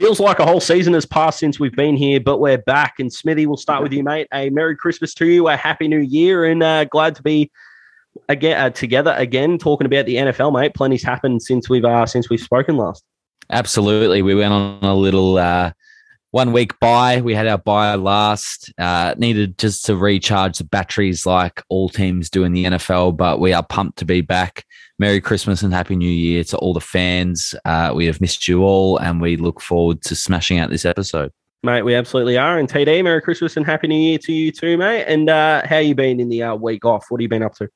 Feels like a whole season has passed since we've been here, but we're back. And Smithy, we'll start with you, mate. A Merry Christmas to you, a Happy New Year, and uh, glad to be again uh, together again talking about the NFL, mate. Plenty's happened since we've uh, since we've spoken last. Absolutely, we went on a little uh, one week bye. We had our buy last. Uh, needed just to recharge the batteries, like all teams do in the NFL. But we are pumped to be back. Merry Christmas and Happy New Year to all the fans. Uh, we have missed you all, and we look forward to smashing out this episode. Mate, we absolutely are. And TD, Merry Christmas and Happy New Year to you too, mate. And uh, how you been in the uh, week off? What have you been up to?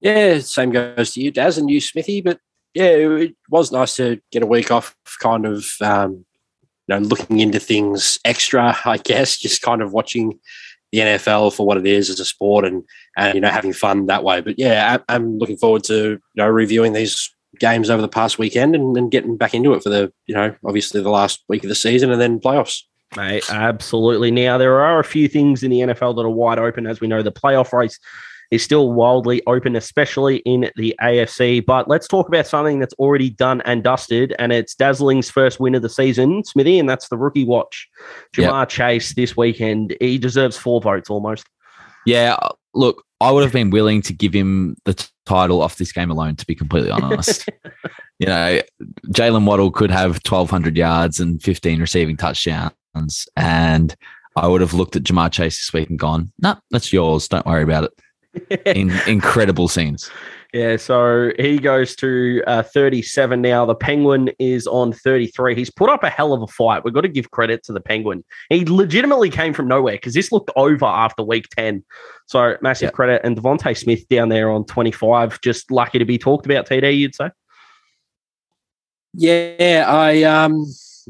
Yeah, same goes to you, Daz, and you, Smithy. But yeah, it was nice to get a week off, kind of, um, you know, looking into things extra, I guess, just kind of watching the NFL for what it is as a sport and and you know having fun that way. But yeah, I, am looking forward to you know reviewing these games over the past weekend and, and getting back into it for the you know obviously the last week of the season and then playoffs. Mate, absolutely. Now there are a few things in the NFL that are wide open, as we know. The playoff race is still wildly open, especially in the AFC. But let's talk about something that's already done and dusted, and it's Dazzling's first win of the season, Smithy, and that's the rookie watch. Ja'Marr yep. Chase this weekend. He deserves four votes almost. Yeah, look, I would have been willing to give him the t- title off this game alone, to be completely honest. you know, Jaylen Waddle could have 1,200 yards and 15 receiving touchdowns, and I would have looked at Ja'Marr Chase this week and gone, no, nah, that's yours. Don't worry about it in, incredible scenes. Yeah, so he goes to uh, 37 now. The Penguin is on 33. He's put up a hell of a fight. We've got to give credit to the Penguin. He legitimately came from nowhere because this looked over after week 10. So massive yep. credit. And DeVonta Smith down there on 25, just lucky to be talked about, TD, you'd say? Yeah, I um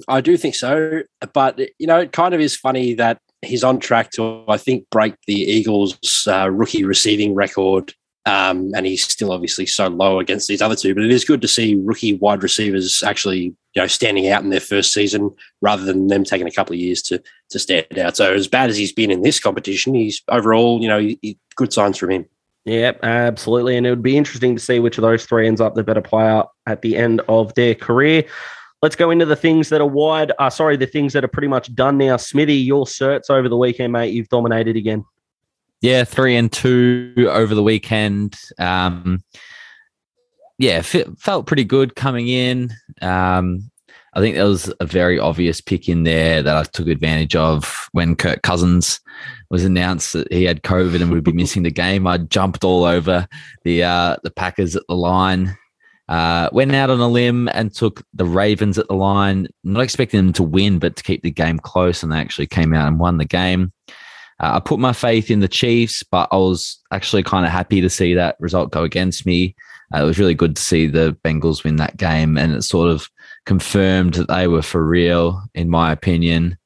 I do think so. But, you know, it kind of is funny that he's on track to, I think, break the Eagles' uh, rookie receiving record. Um, and he's still obviously so low against these other two. But it is good to see rookie wide receivers actually, you know, standing out in their first season rather than them taking a couple of years to to stand out. So as bad as he's been in this competition, he's overall, you know, he, good signs from him. Yeah, absolutely. And it would be interesting to see which of those three ends up the better player at the end of their career. Let's go into the things that are wide. Uh, sorry, the things that are pretty much done now. Smithy, your certs over the weekend, mate. You've dominated again. Yeah, three and two over the weekend. Um, yeah, f- felt pretty good coming in. Um, I think there was a very obvious pick in there that I took advantage of when Kirk Cousins was announced that he had COVID and would be missing the game. I jumped all over the uh, the Packers at the line. Uh, went out on a limb and took the Ravens at the line, not expecting them to win, but to keep the game close, and they actually came out and won the game. Uh, I put my faith in the Chiefs, but I was actually kind of happy to see that result go against me. Uh, it was really good to see the Bengals win that game, and it sort of confirmed that they were for real, in my opinion.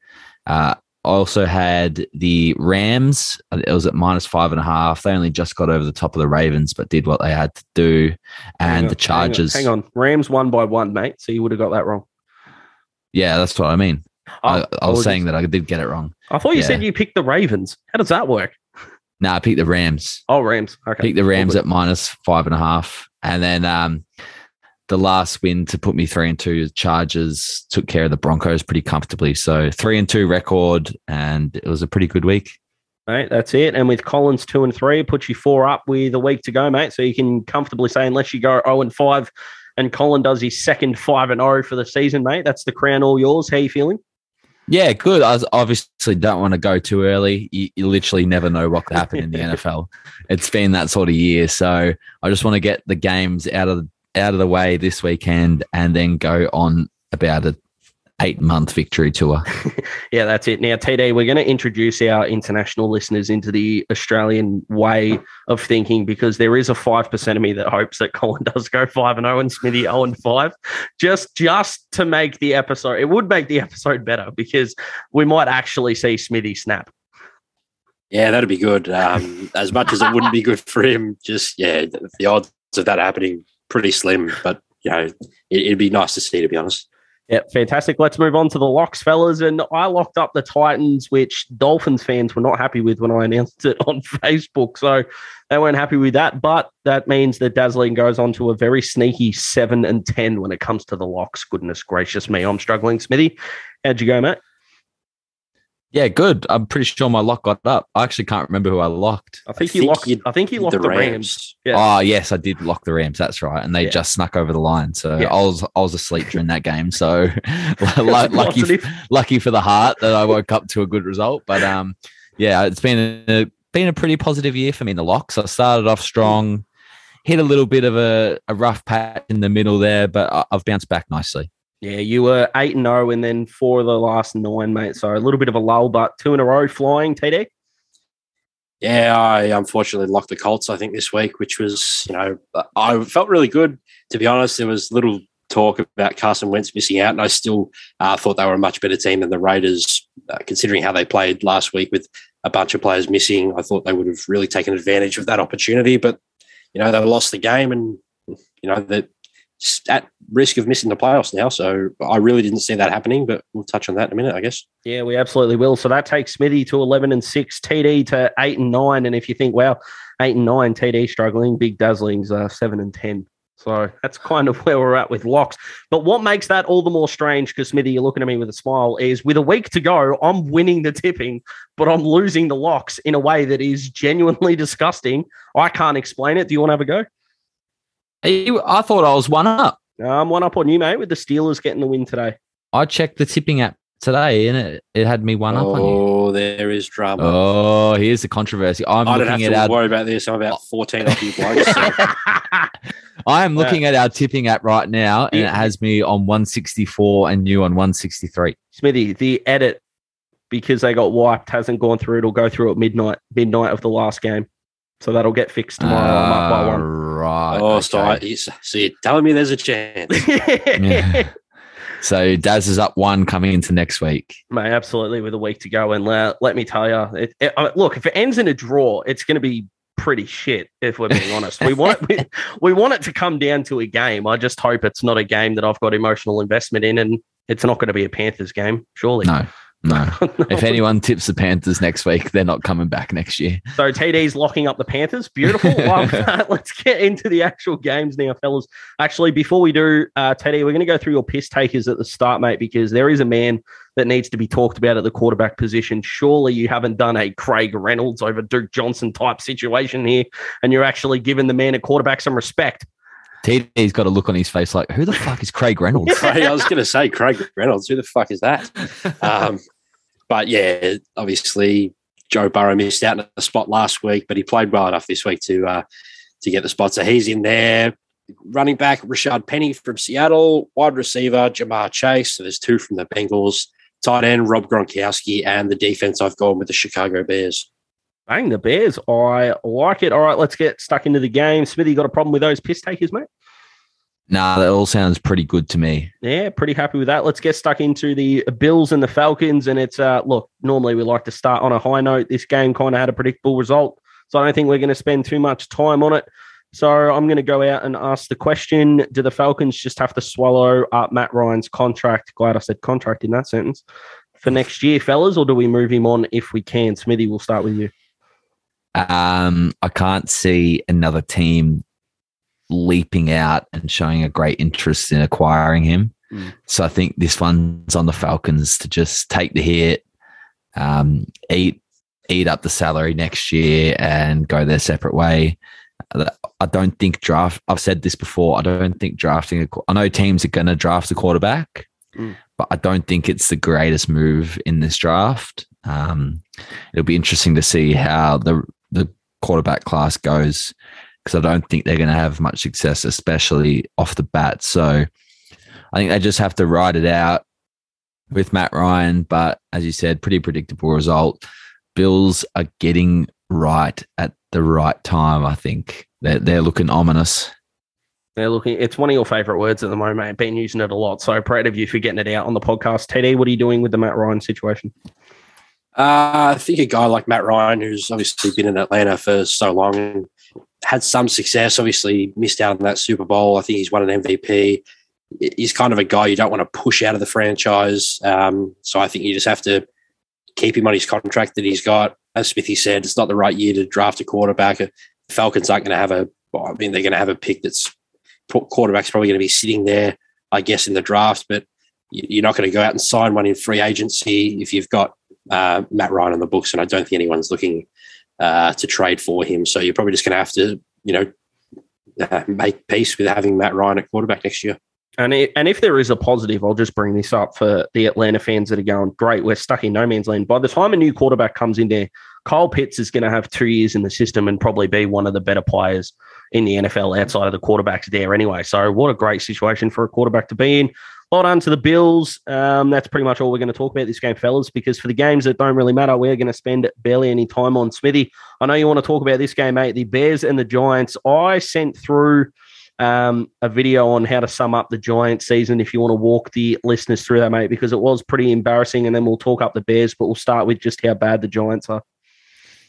Uh, also had the Rams. It was at minus five and a half. They only just got over the top of the Ravens, but did what they had to do. And on, the Chargers. Hang on, hang on. Rams won by one, mate. So you would have got that wrong. Yeah, that's what I mean. Oh, I, I, was saying that I did get it wrong. I thought you yeah. said you picked the Ravens. How does that work? No, nah, I picked the Rams. Oh, Rams. Okay. Picked the Rams at minus five and a half. And then um, the last win to put me three and two Chargers took care of the Broncos pretty comfortably. So three and two record, and it was a pretty good week. Mate, that's it. And with Collins two and three, puts you four up with a week to go, mate. So you can comfortably say, unless you go 0 and five, and Colin does his second five and 0 for the season, mate. That's the crown all yours. How you feeling? Yeah, good. I obviously don't want to go too early. You, you literally never know what could happen in the NFL. It's been that sort of year, so I just want to get the games out of out of the way this weekend and then go on about a eight month victory tour. yeah, that's it. Now, TD, we're going to introduce our international listeners into the Australian way of thinking because there is a 5% of me that hopes that Colin does go 5 and 0 and Smithy 0 and 5 just just to make the episode. It would make the episode better because we might actually see Smithy snap. Yeah, that'd be good. Um, as much as it wouldn't be good for him, just yeah, the odds of that happening pretty slim, but you know, it, would be nice to see, to be honest. Yeah, fantastic. Let's move on to the locks, fellas. And I locked up the Titans, which Dolphins fans were not happy with when I announced it on Facebook. So they weren't happy with that. But that means that Dazzling goes on to a very sneaky seven and 10 when it comes to the locks. Goodness gracious me. I'm struggling. Smithy, how'd you go, mate? Yeah, good. I'm pretty sure my lock got up. I actually can't remember who I locked. I think I you think locked. you- I think you locked the, Rams. Yeah. Oh yes, I did lock the Rams. That's right, and they Yeah. just snuck over the line. So Yeah. I was I was asleep during that game. So lucky lucky for the heart that I woke up to a good result. But um, yeah, it's been a been a pretty positive year for me in the locks. I started off strong, hit a little bit of a, a rough patch in the middle there, but I- I've bounced back nicely. Yeah, you were eight and zero, and then four of the last nine, mate. So a little bit of a lull, but two in a row flying. TD. Yeah, I unfortunately locked the Colts, I think, this week, which was, you know, I felt really good. To be honest, there was little talk about Carson Wentz missing out, and I still uh, thought they were a much better team than the Raiders, uh, considering how they played last week with a bunch of players missing. I thought they would have really taken advantage of that opportunity, but, you know, they lost the game and, you know, they're at risk of missing the playoffs now. So I really didn't see that happening, but we'll touch on that in a minute, I guess. Yeah, we absolutely will. So that takes Smithy to eleven and six, TD to eight and nine. And if you think, well, eight and nine, TD struggling, Big Dazzling's uh, seven and ten. So that's kind of where we're at with locks. But what makes that all the more strange, because Smithy, you're looking at me with a smile, is with a week to go, I'm winning the tipping, but I'm losing the locks in a way that is genuinely disgusting. I can't explain it. Do you want to have a go? Hey, I thought I was one up. I'm one up on you, mate, with the Steelers getting the win today. I checked the tipping app today, and it, it had me one up on you. Oh, there is drama. Oh, here's the controversy. I'm I don't have looking to at our worry about this. I'm about 14 off you blokes. So. I am looking at our tipping app right now, and Yeah. it has me on 164 and you on 163. Smithy, the edit because they got wiped hasn't gone through. It'll go through at midnight, midnight of the last game. So that'll get fixed tomorrow. I'm up by Ah, one. Right. oh, so, I, so you're telling me there's a chance. Yeah. So Daz is up one coming into next week. Mate, absolutely, with a week to go. And let, let me tell you, it, it, look, if it ends in a draw, it's going to be pretty shit, if we're being honest. We want, we, we want it to come down to a game. I just hope it's not a game that I've got emotional investment in and it's not going to be a Panthers game, surely. No, no. If anyone tips the Panthers next week, they're not coming back next year. So TD's locking up the Panthers. Beautiful. Love that. Let's get into the actual games now, fellas. Actually, before we do, uh, Teddy, we're going to go through your piss takers at the start, mate, because there is a man that needs to be talked about at the quarterback position. Surely you haven't done a Craig Reynolds over Duke Johnson type situation here, and you're actually giving the man at quarterback some respect. TD's got a look on his face like, who the fuck is Craig Reynolds? Craig, I was going to say Craig Reynolds. Who the fuck is that? Um, but yeah, obviously Joe Burrow missed out on the spot last week, but he played well enough this week to uh, to get the spot. So he's in there. Running back Rashaad Penny from Seattle, wide receiver Ja'Marr Chase. So there's two from the Bengals. Tight end Rob Gronkowski, and the defense I've gone with the Chicago Bears. Bang, the Bears. I like it. All right, let's get stuck into the game. Smithy, got a problem with those piss takers, mate? Nah, that all sounds pretty good to me. Yeah, pretty happy with that. Let's get stuck into the Bills and the Falcons. And it's uh look, normally we like to start on a high note. This game kind of had a predictable result. So I don't think we're going to spend too much time on it. So I'm going to go out and ask the question Do the Falcons just have to swallow up Matt Ryan's contract? Glad I said contract in that sentence for next year, fellas, or do we move him on if we can? Smithy, we'll start with you. Um, I can't see another team leaping out and showing a great interest in acquiring him. Mm. So I think this one's on the Falcons to just take the hit, um, eat eat up the salary next year, and go their separate way. I don't think draft. I've said this before. I don't think drafting. A, I know teams are going to draft a quarterback, Mm. but I don't think it's the greatest move in this draft. Um, it'll be interesting to see how the the quarterback class goes because I don't think they're going to have much success, especially off the bat. So I think they just have to ride it out with Matt Ryan. But as you said, pretty predictable result. Bills are getting right at the right time. I think they're they're looking ominous. They're looking. It's one of your favorite words at the moment. Been using it a lot. So proud of you for getting it out on the podcast. Teddy, what are you doing with the Matt Ryan situation? Uh, I think a guy like Matt Ryan, who's obviously been in Atlanta for so long and had some success, obviously missed out on that Super Bowl. I think he's won an MVP. he's kind of a guy you don't want to push out of the franchise. Um, so I think you just have to keep him on his contract that he's got. As Smithy said, it's not the right year to draft a quarterback. Falcons aren't going to have a. Well, I mean, they're going to have a pick that's quarterback's probably going to be sitting there, I guess, in the draft. But you're not going to go out and sign one in free agency if you've got uh, Matt Ryan on the books, and I don't think anyone's looking uh, to trade for him. So you're probably just going to have to, you know, uh, make peace with having Matt Ryan at quarterback next year. And it, and if there is a positive, I'll just bring this up for the Atlanta fans that are going, great, we're stuck in no man's land. By the time a new quarterback comes in there, Kyle Pitts is going to have two years in the system and probably be one of the better players in the NFL outside of the quarterbacks there anyway. So what a great situation for a quarterback to be in. Well done to the Bills. Um, that's pretty much all we're going to talk about this game, fellas, because for the games that don't really matter, we're going to spend barely any time on Smithy. I know you want to talk about this game, mate. The Bears and the Giants. I sent through um, a video on how to sum up the Giants season if you want to walk the listeners through that, mate, because it was pretty embarrassing. And then we'll talk up the Bears, but we'll start with just how bad the Giants are.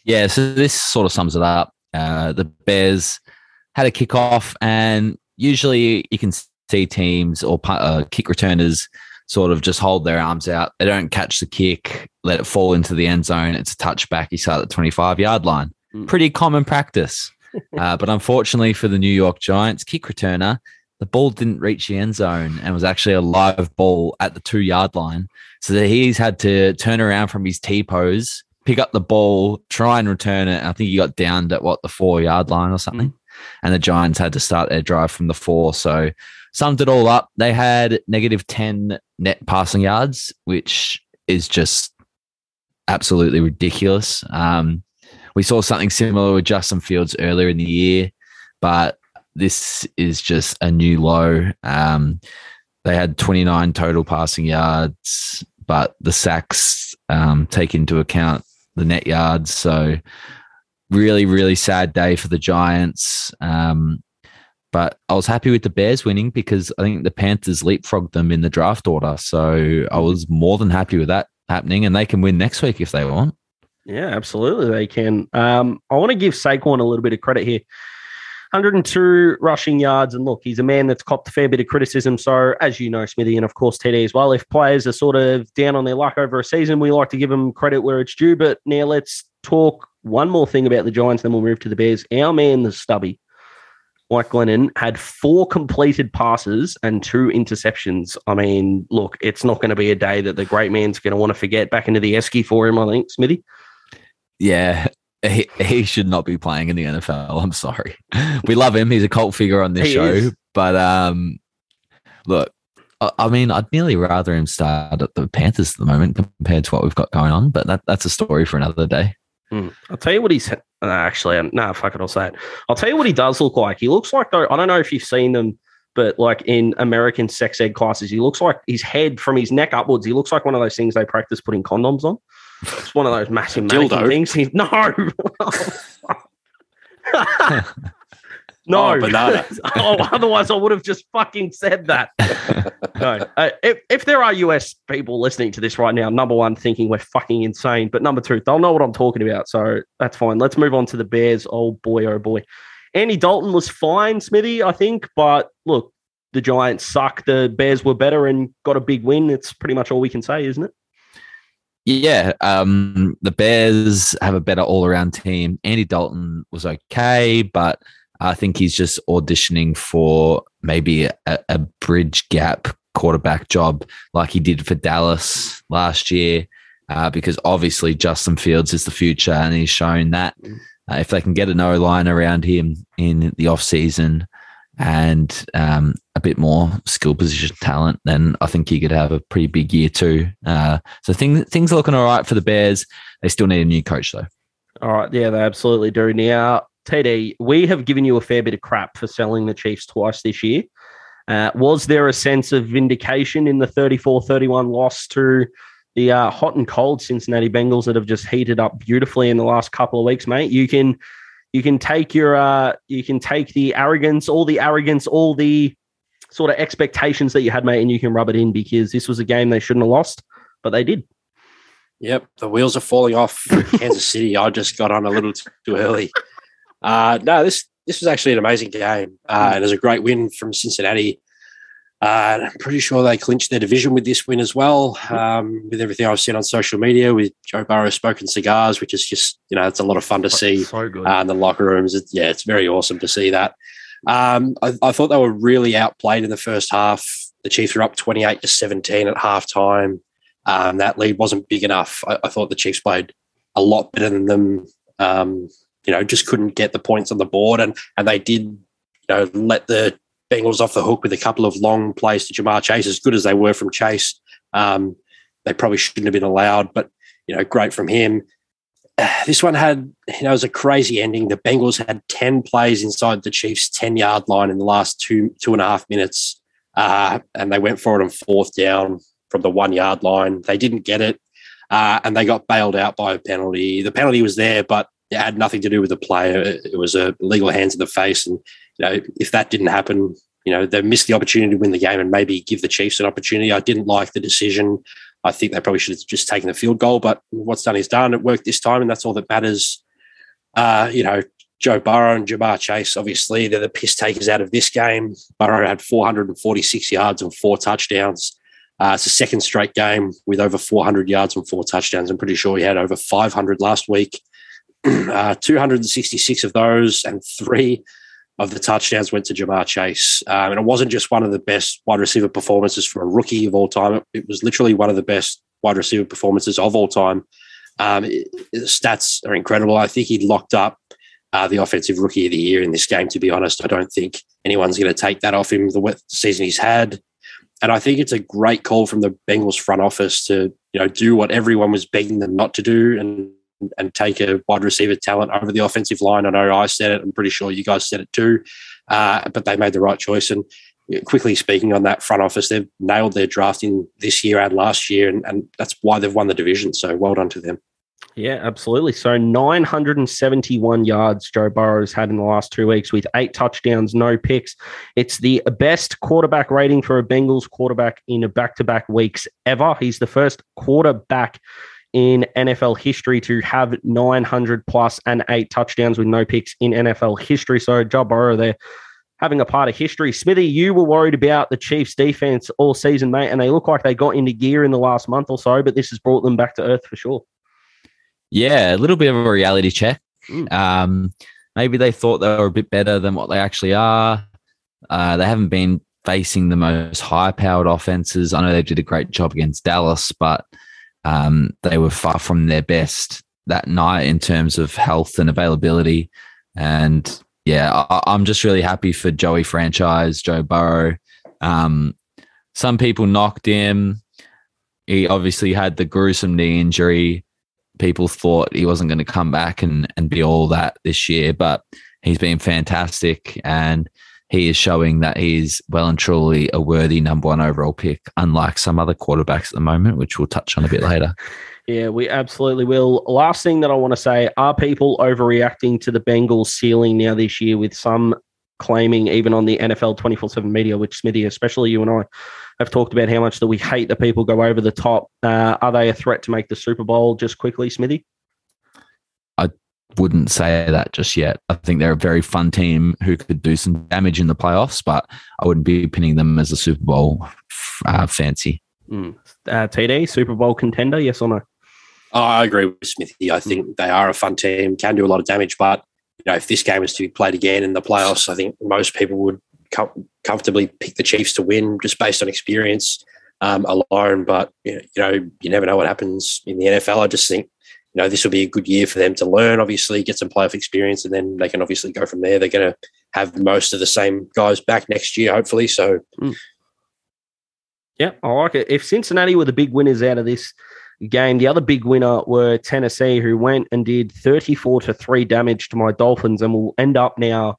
Yeah, so this sort of sums it up. Uh, the Bears had a kickoff, and usually you can see teams or uh, kick returners sort of just hold their arms out. They don't catch the kick, let it fall into the end zone. It's a touchback. You start at the 25 yard line. Mm. Pretty common practice. uh, but unfortunately for the New York Giants kick returner, the ball didn't reach the end zone and was actually a live ball at the two yard line. So that he's had to turn around from his T pose, pick up the ball, try and return it. I think he got downed at what the four yard line or something. Mm. And the Giants had to start their drive from the four. So summed it all up, they had negative 10 net passing yards, which is just absolutely ridiculous. Um, we saw something similar with Justin Fields earlier in the year, but this is just a new low. Um, they had 29 total passing yards, but the sacks um, take into account the net yards. So, really, really sad day for the Giants. Um, but I was happy with the Bears winning because I think the Panthers leapfrogged them in the draft order. So I was more than happy with that happening, and they can win next week if they want. Yeah, absolutely, they can. Um, I want to give Saquon a little bit of credit here. 102 rushing yards, and look, he's a man that's copped a fair bit of criticism. So, as you know, Smithy, and of course Teddy as well, if players are sort of down on their luck over a season, we like to give them credit where it's due. But now let's talk one more thing about the Giants, then we'll move to the Bears. Our man, the stubby, Mike Glennon had four completed passes and two interceptions. I mean, look, it's not going to be a day that the great man's going to want to forget back into the esky for him, I think, Smithy. Yeah, he, he should not be playing in the NFL. I'm sorry. We love him. He's a cult figure on this he show. Is. But um, look, I, I, mean, I'd nearly rather him start at the Panthers at the moment compared to what we've got going on. But that, that's a story for another day. Mm. I'll tell you what he's actually. No, nah, fuck it. I'll say it. I'll tell you what he does look like. He looks like though. I don't know if you've seen them, but like in American sex ed classes, he looks like his head from his neck upwards. He looks like one of those things they practice putting condoms on. It's one of those massive dildo things. He's no. No, oh, oh, otherwise I would have just fucking said that. no, uh, if if there are US people listening to this right now, number one, thinking we're fucking insane, but number two, they'll know what I'm talking about, so that's fine. Let's move on to the Bears. Oh boy, oh boy. Andy Dalton was fine, Smithy, I think, but look, the Giants suck. The Bears were better and got a big win. It's pretty much all we can say, isn't it? Yeah, um, the Bears have a better all-around team. Andy Dalton was okay, but I think he's just auditioning for maybe a, a bridge gap quarterback job like he did for Dallas last year. Uh, because obviously Justin Fields is the future and he's shown that uh, if they can get an O line around him in the off season and um, a bit more skill position talent, then I think he could have a pretty big year too. Uh, so things things are looking all right for the Bears. They still need a new coach though. All right, yeah, they absolutely do. Now TD, we have given you a fair bit of crap for selling the Chiefs twice this year. Uh, was there a sense of vindication in the 34 31 loss to the uh, hot and cold Cincinnati Bengals that have just heated up beautifully in the last couple of weeks, mate? You can. You can take your, uh, you can take the arrogance, all the arrogance, all the sort of expectations that you had, mate, and you can rub it in because this was a game they shouldn't have lost, but they did. Yep, the wheels are falling off Kansas City. I just got on a little too early. Uh, no, this this was actually an amazing game, uh, it was a great win from Cincinnati. Uh, I'm pretty sure they clinched their division with this win as well. Um, with everything I've seen on social media, with Joe Burrow smoking cigars, which is just you know it's a lot of fun to see. So good. Uh, in the locker rooms, it's, yeah, it's very awesome to see that. Um, I, I, thought they were really outplayed in the first half. The Chiefs were up 28 to 17 at halftime. Um, that lead wasn't big enough. I, I, thought the Chiefs played a lot better than them. You know, just couldn't get the points on the board, and and they did, you know, let the Bengals off the hook with a couple of long plays to Ja'Marr Chase, as good as they were from Chase. Um, they probably shouldn't have been allowed, but you know, great from him. This one had, you know, it was a crazy ending. The Bengals had ten plays inside the Chiefs' ten yard line in the last two two and a half minutes, uh, and they went for it on fourth down from the one yard line. They didn't get it, uh, and they got bailed out by a penalty. The penalty was there, but it had nothing to do with the player. It was a legal hands in the face, and you know, if that didn't happen, you know, they missed the opportunity to win the game and maybe give the Chiefs an opportunity. I didn't like the decision. I think they probably should have just taken the field goal, but what's done is done. It worked this time, and that's all that matters. Uh, you know, Joe Burrow and Ja'Marr Chase, obviously, they're the piss takers out of this game. Burrow had 446 yards and four touchdowns. Uh, it's a second straight game with over 400 yards and four touchdowns. I'm pretty sure he had over 500 last week. Uh, 266 of those and three of the touchdowns went to Ja'Marr Chase. Um, and it wasn't just one of the best wide receiver performances from a rookie of all time. It was literally one of the best wide receiver performances of all time. Um, it, the stats are incredible. I think he locked up uh, the offensive rookie of the year in this game, to be honest. I don't think anyone's going to take that off him the season he's had. And I think it's a great call from the Bengals front office to, you know, do what everyone was begging them not to do and and take a wide receiver talent over the offensive line. I know I said it. I'm pretty sure you guys said it too. Uh, but they made the right choice. And quickly speaking on that front office, they've nailed their drafting this year and last year, and, and that's why they've won the division. So well done to them. Yeah, absolutely. So 971 yards Joe Burrow's had in the last two weeks with eight touchdowns, no picks. It's the best quarterback rating for a Bengals quarterback in a back to back weeks ever. He's the first quarterback in NFL history to have 900 plus and eight touchdowns with no picks in NFL history. So Joe Burrow there having a part of history. Smithy, you were worried about the Chiefs defense all season, mate, and they look like they got into gear in the last month or so, but this has brought them back to earth for sure. Yeah, a little bit of a reality check. Mm. Um, maybe they thought they were a bit better than what they actually are. Uh, they haven't been facing the most high powered offenses. I know they did a great job against Dallas, but um, they were far from their best that night in terms of health and availability. And yeah, I, am just really happy for Joey franchise, Joe Burrow. Um, some people knocked him. He obviously had the gruesome knee injury. People thought he wasn't going to come back and, and be all that this year, but he's been fantastic. And he is showing that he's well and truly a worthy number one overall pick, unlike some other quarterbacks at the moment, which we'll touch on a bit later. Yeah, we absolutely will. Last thing that I want to say are people overreacting to the Bengals ceiling now this year with some claiming, even on the NFL 24 7 media, which Smithy, especially you and I, have talked about how much that we hate that people go over the top. Uh, are they a threat to make the Super Bowl just quickly, Smithy? Wouldn't say that just yet. I think they're a very fun team who could do some damage in the playoffs, but I wouldn't be pinning them as a Super Bowl uh, fancy. Mm. Uh, TD, Super Bowl contender, yes or no? Oh, I agree with Smithy. I think they are a fun team, can do a lot of damage, but you know, if this game was to be played again in the playoffs, I think most people would com- comfortably pick the Chiefs to win just based on experience um, alone. But you know, you never know what happens in the NFL. I just think you know, this will be a good year for them to learn, obviously, get some playoff experience, and then they can obviously go from there. They're going to have most of the same guys back next year, hopefully. So, mm. yeah, I like it. If Cincinnati were the big winners out of this game, the other big winner were Tennessee, who went and did 34 to 3 damage to my Dolphins and will end up now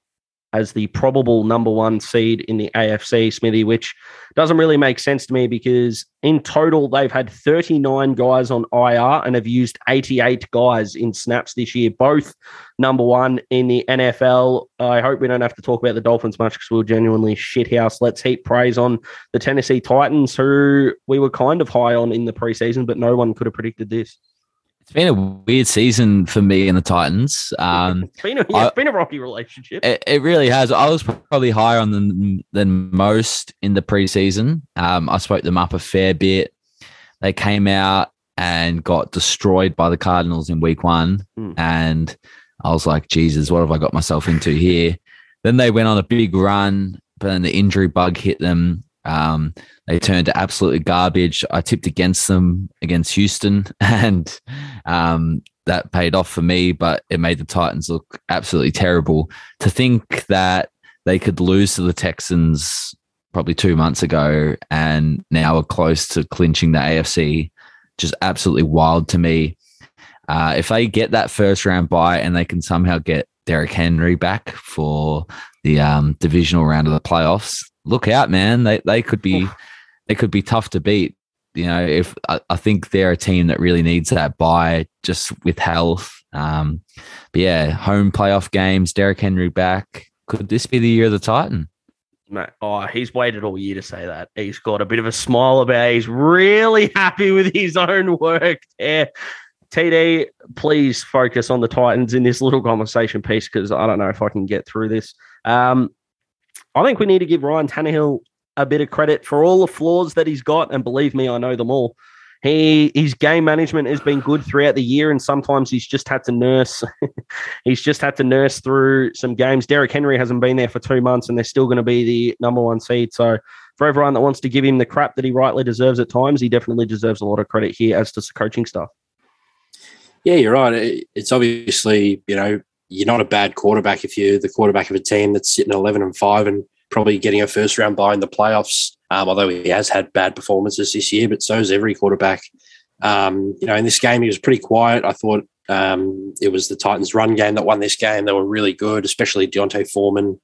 as the probable number one seed in the AFC, Smithy, which doesn't really make sense to me because in total they've had 39 guys on IR and have used 88 guys in snaps this year, both number one in the NFL. I hope we don't have to talk about the Dolphins much because we are genuinely shithouse. Let's heap praise on the Tennessee Titans, who we were kind of high on in the preseason, but no one could have predicted this It's been a weird season for me and the Titans. Um, it's, been a, yeah, it's been a rocky relationship. It, it, really has. I was probably higher on them than most in the preseason. Um, I spoke them up a fair bit. They came out and got destroyed by the Cardinals in week one. Mm. And I was like, Jesus, what have I got myself into here? Then they went on a big run, but then the injury bug hit them. Um, they turned to absolutely garbage. I tipped against them against Houston, and um, that paid off for me, but it made the Titans look absolutely terrible. To think that they could lose to the Texans probably two months ago and now are close to clinching the AFC, just absolutely wild to me. Uh, if they get that first round bye and they can somehow get Derrick Henry back for the um, divisional round of the playoffs, look out, man. They they could be they could be tough to beat. You know, if I, I think they're a team that really needs that buy just with health. Um, but yeah, home playoff games, Derrick Henry back. Could this be the year of the Titan? Mate, oh, he's waited all year to say that. He's got a bit of a smile about. He's really happy with his own work there. TD, please focus on the Titans in this little conversation piece because I don't know if I can get through this. Um, I think we need to give Ryan Tannehill a bit of credit for all the flaws that he's got, and believe me, I know them all. He his game management has been good throughout the year, and sometimes he's just had to nurse. he's just had to nurse through some games. Derrick Henry hasn't been there for two months, and they're still going to be the number one seed. So, for everyone that wants to give him the crap that he rightly deserves at times, he definitely deserves a lot of credit here as to coaching stuff. Yeah, you're right. It's obviously you know you're not a bad quarterback if you're the quarterback of a team that's sitting 11 and 5 and probably getting a first round bye in the playoffs um, although he has had bad performances this year but so is every quarterback. Um, you know in this game he was pretty quiet. I thought um, it was the titans run game that won this game. They were really good especially D'Onta Foreman.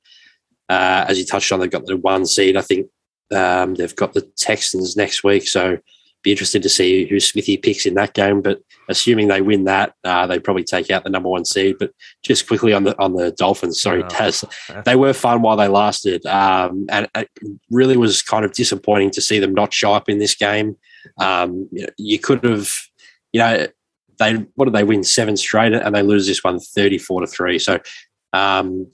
Uh, as you touched on they've got the one seed. I think um, they've got the texans next week. So be interested to see who Smithy picks in that game. But assuming they win that, uh, they probably take out the number one seed. But just quickly on the on the Dolphins, sorry, oh, Taz, they were fun while they lasted, um, and it really was kind of disappointing to see them not show up in this game. Um, you could have, you know, they what did they win seven straight, and they lose this one 34 to three. So. Um,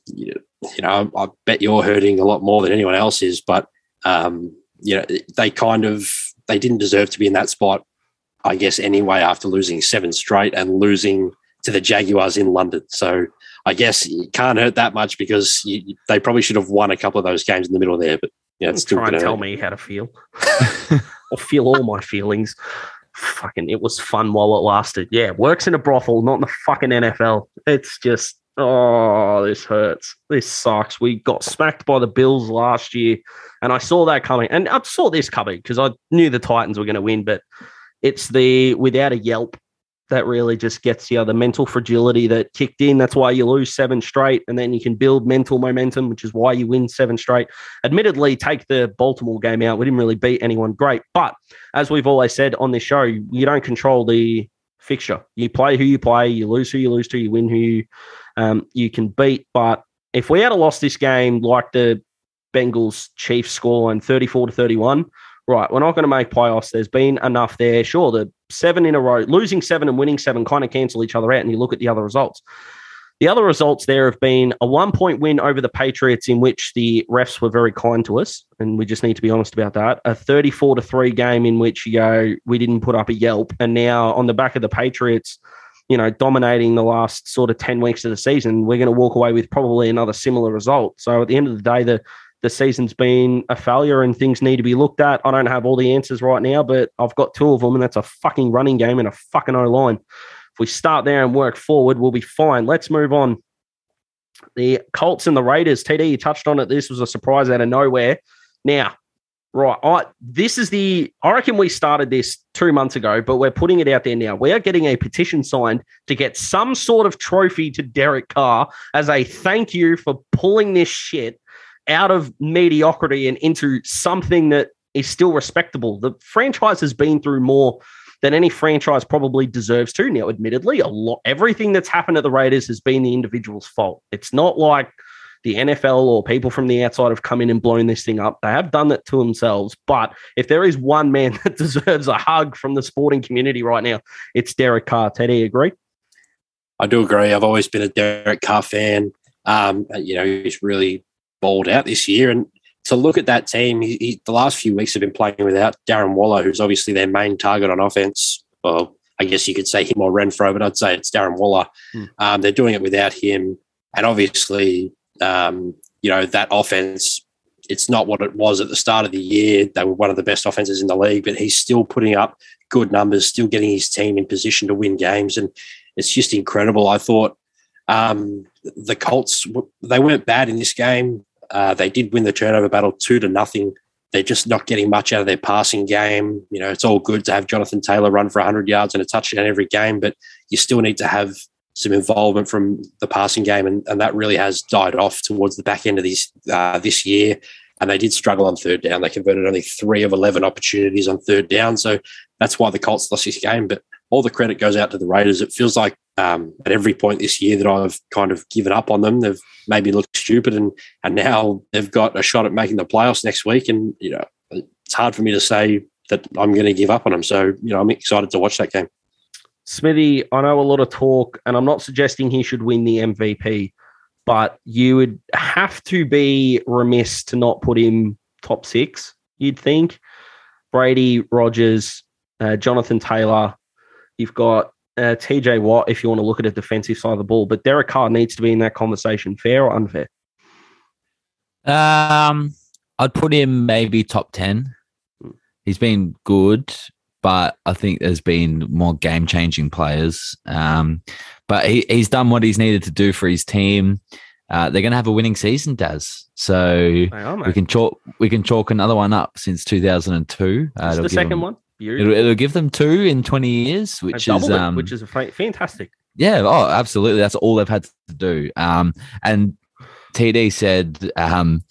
you know, I bet you're hurting a lot more than anyone else is, but um, you know, they kind of they didn't deserve to be in that spot, I guess, anyway, after losing seven straight and losing to the Jaguars in London. So I guess you can't hurt that much because you, they probably should have won a couple of those games in the middle there. But yeah, it's still trying to tell me how to feel or feel all my feelings. Fucking, it was fun while it lasted. Yeah, works in a brothel, not in the fucking NFL. It's just, oh, this hurts. This sucks. We got smacked by the Bills last year and I saw that coming. And I saw this coming because I knew the Titans were going to win, but it's the without a yelp that really just gets you the mental fragility that kicked in. That's why you lose seven straight, and then you can build mental momentum, which is why you win seven straight. Admittedly, take the Baltimore game out. We didn't really beat anyone great, but as we've always said on this show, you don't control the fixture. You play who you play, you lose who you lose to, you win who you um, you can beat. But if we had lost this game like the Bengals Chiefs scoreline 34 to 31. Right, we're not going to make playoffs. There's been enough there. Sure, the seven in a row, losing seven and winning seven kind of cancel each other out, and you look at the other results. The other results there have been a one point win over the Patriots, in which the refs were very kind to us, and we just need to be honest about that. A 34 to 3 game in which you go, we didn't put up a yelp. And now on the back of the Patriots, you know, dominating the last sort of 10 weeks of the season, we're going to walk away with probably another similar result. So at the end of the day, the the season's been a failure and things need to be looked at. I don't have all the answers right now, but I've got two of them, and that's a fucking running game and a fucking O line. If we start there and work forward, we'll be fine. Let's move on. The Colts and the Raiders. TD, you touched on it. This was a surprise out of nowhere. Now, right, I this is the I reckon we started this two months ago, but we're putting it out there now. We are getting a petition signed to get some sort of trophy to Derek Carr as a thank you for pulling this shit out of mediocrity and into something that is still respectable. The franchise has been through more than any franchise probably deserves to. Now, admittedly, a lot everything that's happened at the Raiders has been the individual's fault. It's not like the NFL or people from the outside have come in and blown this thing up. They have done that to themselves. But if there is one man that deserves a hug from the sporting community right now, it's Derek Carr. Teddy, agree? I do agree. I've always been a Derek Carr fan. Um, you know, he's really balled out this year. And to look at that team, he, he, the last few weeks have been playing without Darren Waller, who's obviously their main target on offense. Well, I guess you could say him or Renfrow, but I'd say it's Darren Waller. Hmm. Um, they're doing it without him. And obviously, um, you know, that offense, it's not what it was at the start of the year. They were one of the best offenses in the league, but he's still putting up good numbers, still getting his team in position to win games. And it's just incredible. I thought um, the Colts, they weren't bad in this game. Uh, they did win the turnover battle two to nothing. They're just not getting much out of their passing game. You know, it's all good to have Jonathan Taylor run for 100 yards and a touchdown every game, but you still need to have some involvement from the passing game, and, and that really has died off towards the back end of this uh, this year. And they did struggle on third down. They converted only three of 11 opportunities on third down. So that's why the Colts lost this game. But all the credit goes out to the Raiders. It feels like um, at every point this year that I've kind of given up on them, they've made me look stupid, and and now they've got a shot at making the playoffs next week. And you know, it's hard for me to say that I'm going to give up on them. So you know, I'm excited to watch that game. Smithy, I know a lot of talk, and I'm not suggesting he should win the MVP, but you would have to be remiss to not put him top six. You'd think Brady, Rodgers, uh, Jonathan Taylor. You've got uh, TJ Watt if you want to look at a defensive side of the ball, but Derek Carr needs to be in that conversation. Fair or unfair? Um, I'd put him maybe top ten. Hmm. He's been good, but I think there's been more game changing players. Um, but he, he's done what he's needed to do for his team. Uh, they're going to have a winning season, Daz. So are, we can chalk we can chalk another one up since 2002. Uh, the second them, one. It'll, it'll, give them two in 20 years, which is um, which is fantastic. Yeah, oh, absolutely. That's all they've had to do. Um, and TD said um,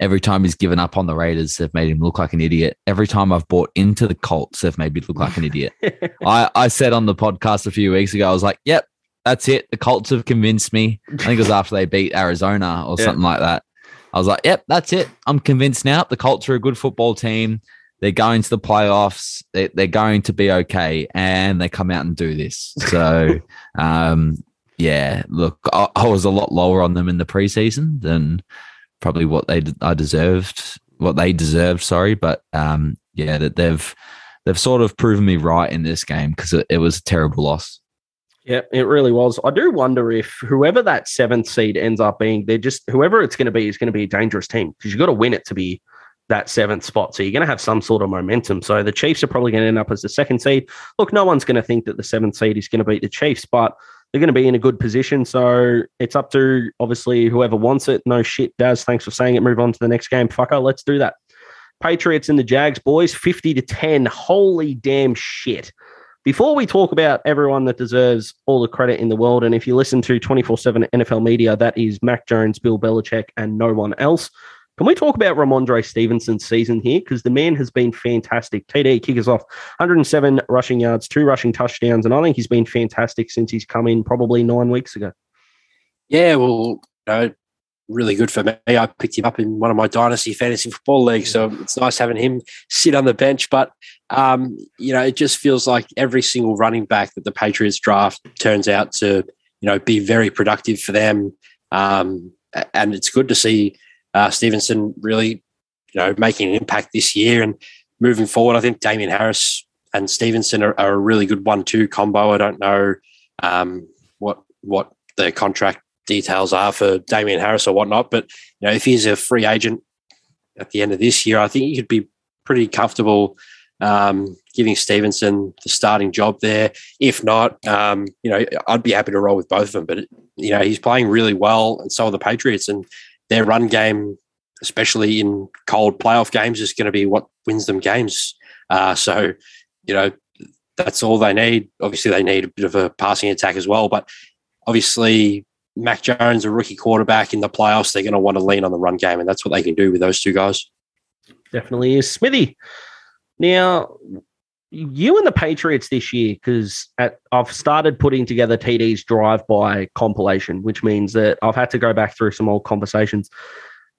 every time he's given up on the Raiders, they've made him look like an idiot. Every time I've bought into the Colts, they've made me look like an idiot. I, I said on the podcast a few weeks ago, I was like, "Yep, that's it. The Colts have convinced me." I think it was after they beat Arizona or yeah. something like that. I was like, "Yep, that's it. I'm convinced now. The Colts are a good football team." They're going to the playoffs. They, they're going to be okay, and they come out and do this. So, um, yeah, look, I, I, was a lot lower on them in the preseason than probably what they I deserved, what they deserved. Sorry, but um, yeah, that they've they've sort of proven me right in this game because it, it was a terrible loss. Yeah, it really was. I do wonder if whoever that seventh seed ends up being, they're just whoever it's going to be is going to be a dangerous team because you've got to win it to be that seventh spot. So you're going to have some sort of momentum. So the Chiefs are probably going to end up as the second seed. Look, no one's going to think that the seventh seed is going to beat the Chiefs, but they're going to be in a good position. So it's up to obviously whoever wants it. No shit, Daz. Thanks for saying it. Move on to the next game. Fucker, let's do that. Patriots and the Jags, boys, 50 to 10. Holy damn shit. Before we talk about everyone that deserves all the credit in the world, and if you listen to 24 7 NFL media, that is Mac Jones, Bill Belichick, and no one else. Can we talk about Rhamondre Stevenson's season here? Because the man has been fantastic. TD kick us off 107 rushing yards, two rushing touchdowns, and I think he's been fantastic since he's come in probably nine weeks ago. Yeah, well, you know, really good for me. I picked him up in one of my dynasty fantasy football leagues, so it's nice having him sit on the bench. But um, you know, it just feels like every single running back that the Patriots draft turns out to you know be very productive for them. Um, and it's good to see uh, Stevenson really, you know, making an impact this year and moving forward. I think Damien Harris and Stevenson are, are a really good one-two combo. I don't know um, what what the contract details are for Damien Harris or whatnot, but you know, if he's a free agent at the end of this year, I think he could be pretty comfortable um, giving Stevenson the starting job there. If not, um, you know, I'd be happy to roll with both of them. But you know, he's playing really well, and so are the Patriots. And their run game, especially in cold playoff games, is going to be what wins them games. Uh, so, you know, that's all they need. Obviously, they need a bit of a passing attack as well. But obviously, Mac Jones, a rookie quarterback in the playoffs, they're going to want to lean on the run game, and that's what they can do with those two guys. Definitely is Smithy. Now, you and the Patriots this year, because I've started putting together TD's drive by compilation, which means that I've had to go back through some old conversations.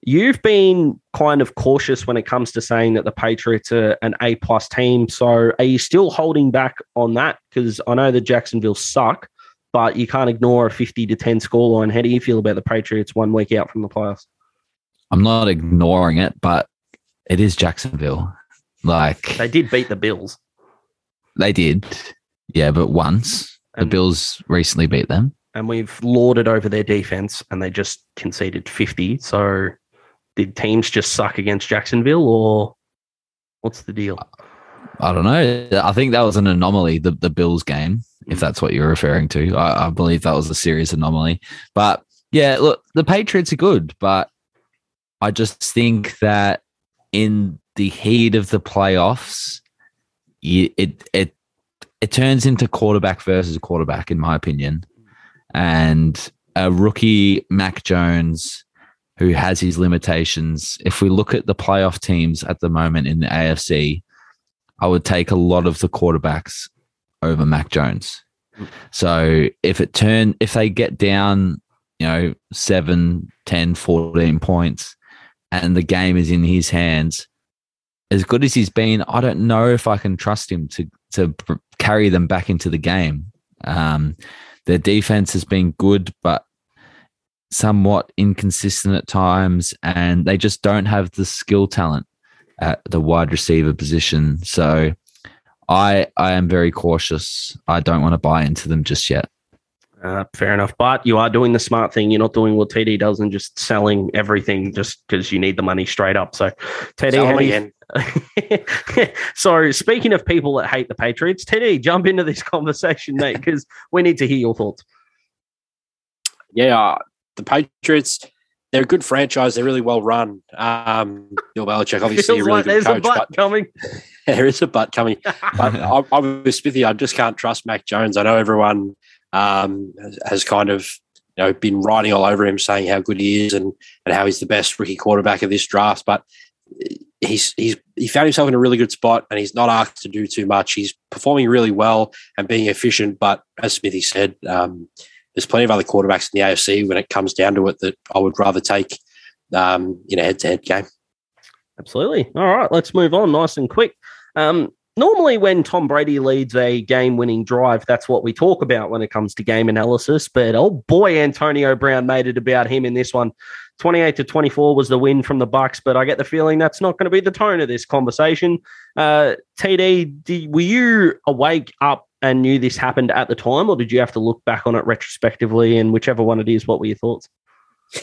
You've been kind of cautious when it comes to saying that the Patriots are an A plus team. So are you still holding back on that? Because I know the Jacksonville suck, but you can't ignore a 50 to 10 scoreline. How do you feel about the Patriots one week out from the playoffs? I'm not ignoring it, but it is Jacksonville. Like they did beat the Bills. They did. Yeah, but once. And, the Bills recently beat them. And we've lauded over their defense and they just conceded 50. So did teams just suck against Jacksonville or what's the deal? I don't know. I think that was an anomaly, the, the Bills game, if mm. that's what you're referring to. I, I believe that was a serious anomaly. But yeah, look, the Patriots are good, but I just think that in the heat of the playoffs, it it it turns into quarterback versus quarterback, in my opinion. And a rookie Mac Jones, who has his limitations. If we look at the playoff teams at the moment in the AFC, I would take a lot of the quarterbacks over Mac Jones. So if it turn if they get down, you know, 7, 10, 14 points and the game is in his hands, as good as he's been, I don't know if I can trust him to to carry them back into the game. Um, their defense has been good, but somewhat inconsistent at times, and they just don't have the skill talent at the wide receiver position. So, I I am very cautious. I don't want to buy into them just yet. Uh, fair enough. But you are doing the smart thing. You're not doing what TD does and just selling everything just because you need the money straight up. So, TD, so, speaking of people that hate the Patriots, TD, jump into this conversation, mate, because we need to hear your thoughts. Yeah, uh, the Patriots, they're a good franchise. They're really well run. Um, Bill Belichick, obviously, a really like good coach. A but coming. there is a butt coming. but I, I'm with Smithy. I just can't trust Mac Jones. I know everyone um, has kind of you know been writing all over him, saying how good he is and and how he's the best rookie quarterback of this draft. But he's he's he found himself in a really good spot, and he's not asked to do too much. He's performing really well and being efficient. But as Smithy said, um, there's plenty of other quarterbacks in the AFC when it comes down to it that I would rather take um, in a head-to-head game. Absolutely. All right, let's move on nice and quick. Um, normally when Tom Brady leads a game winning drive, that's what we talk about when it comes to game analysis. But oh boy, Antonio Brown made it about him in this one. 28 to 24 was the win from the Bucs, but I get the feeling that's not going to be the tone of this conversation. Uh, TD, did, were you awake up and knew this happened at the time, or did you have to look back on it retrospectively? And whichever one it is, what were your thoughts?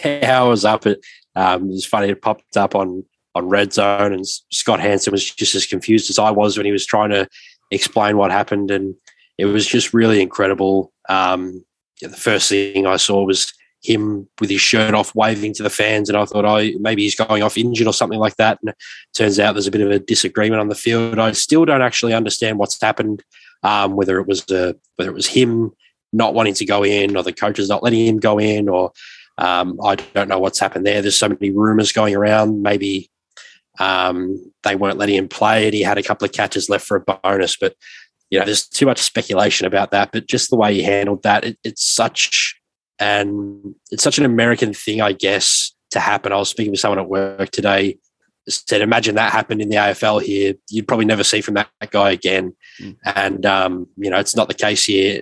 Yeah, I was up. It, um, it was funny. It popped up on on Red Zone, and Scott Hanson was just as confused as I was when he was trying to explain what happened, and it was just really incredible. Um, yeah, the first thing I saw was him with his shirt off, waving to the fans, and I thought, oh, maybe he's going off injured or something like that. And turns out there's a bit of a disagreement on the field. I still don't actually understand what's happened, um, whether it was a, whether it was him not wanting to go in, or the coaches not letting him go in, or um, I don't know what's happened there. There's so many rumors going around. Maybe um, they weren't letting him play it. He had a couple of catches left for a bonus, but you know, there's too much speculation about that. But just the way he handled that, it, it's such and it's such an American thing, I guess, to happen. I was speaking with someone at work today. Said, imagine that happened in the AFL here. You'd probably never see from that, guy again. Mm. And um, you know, it's not the case here.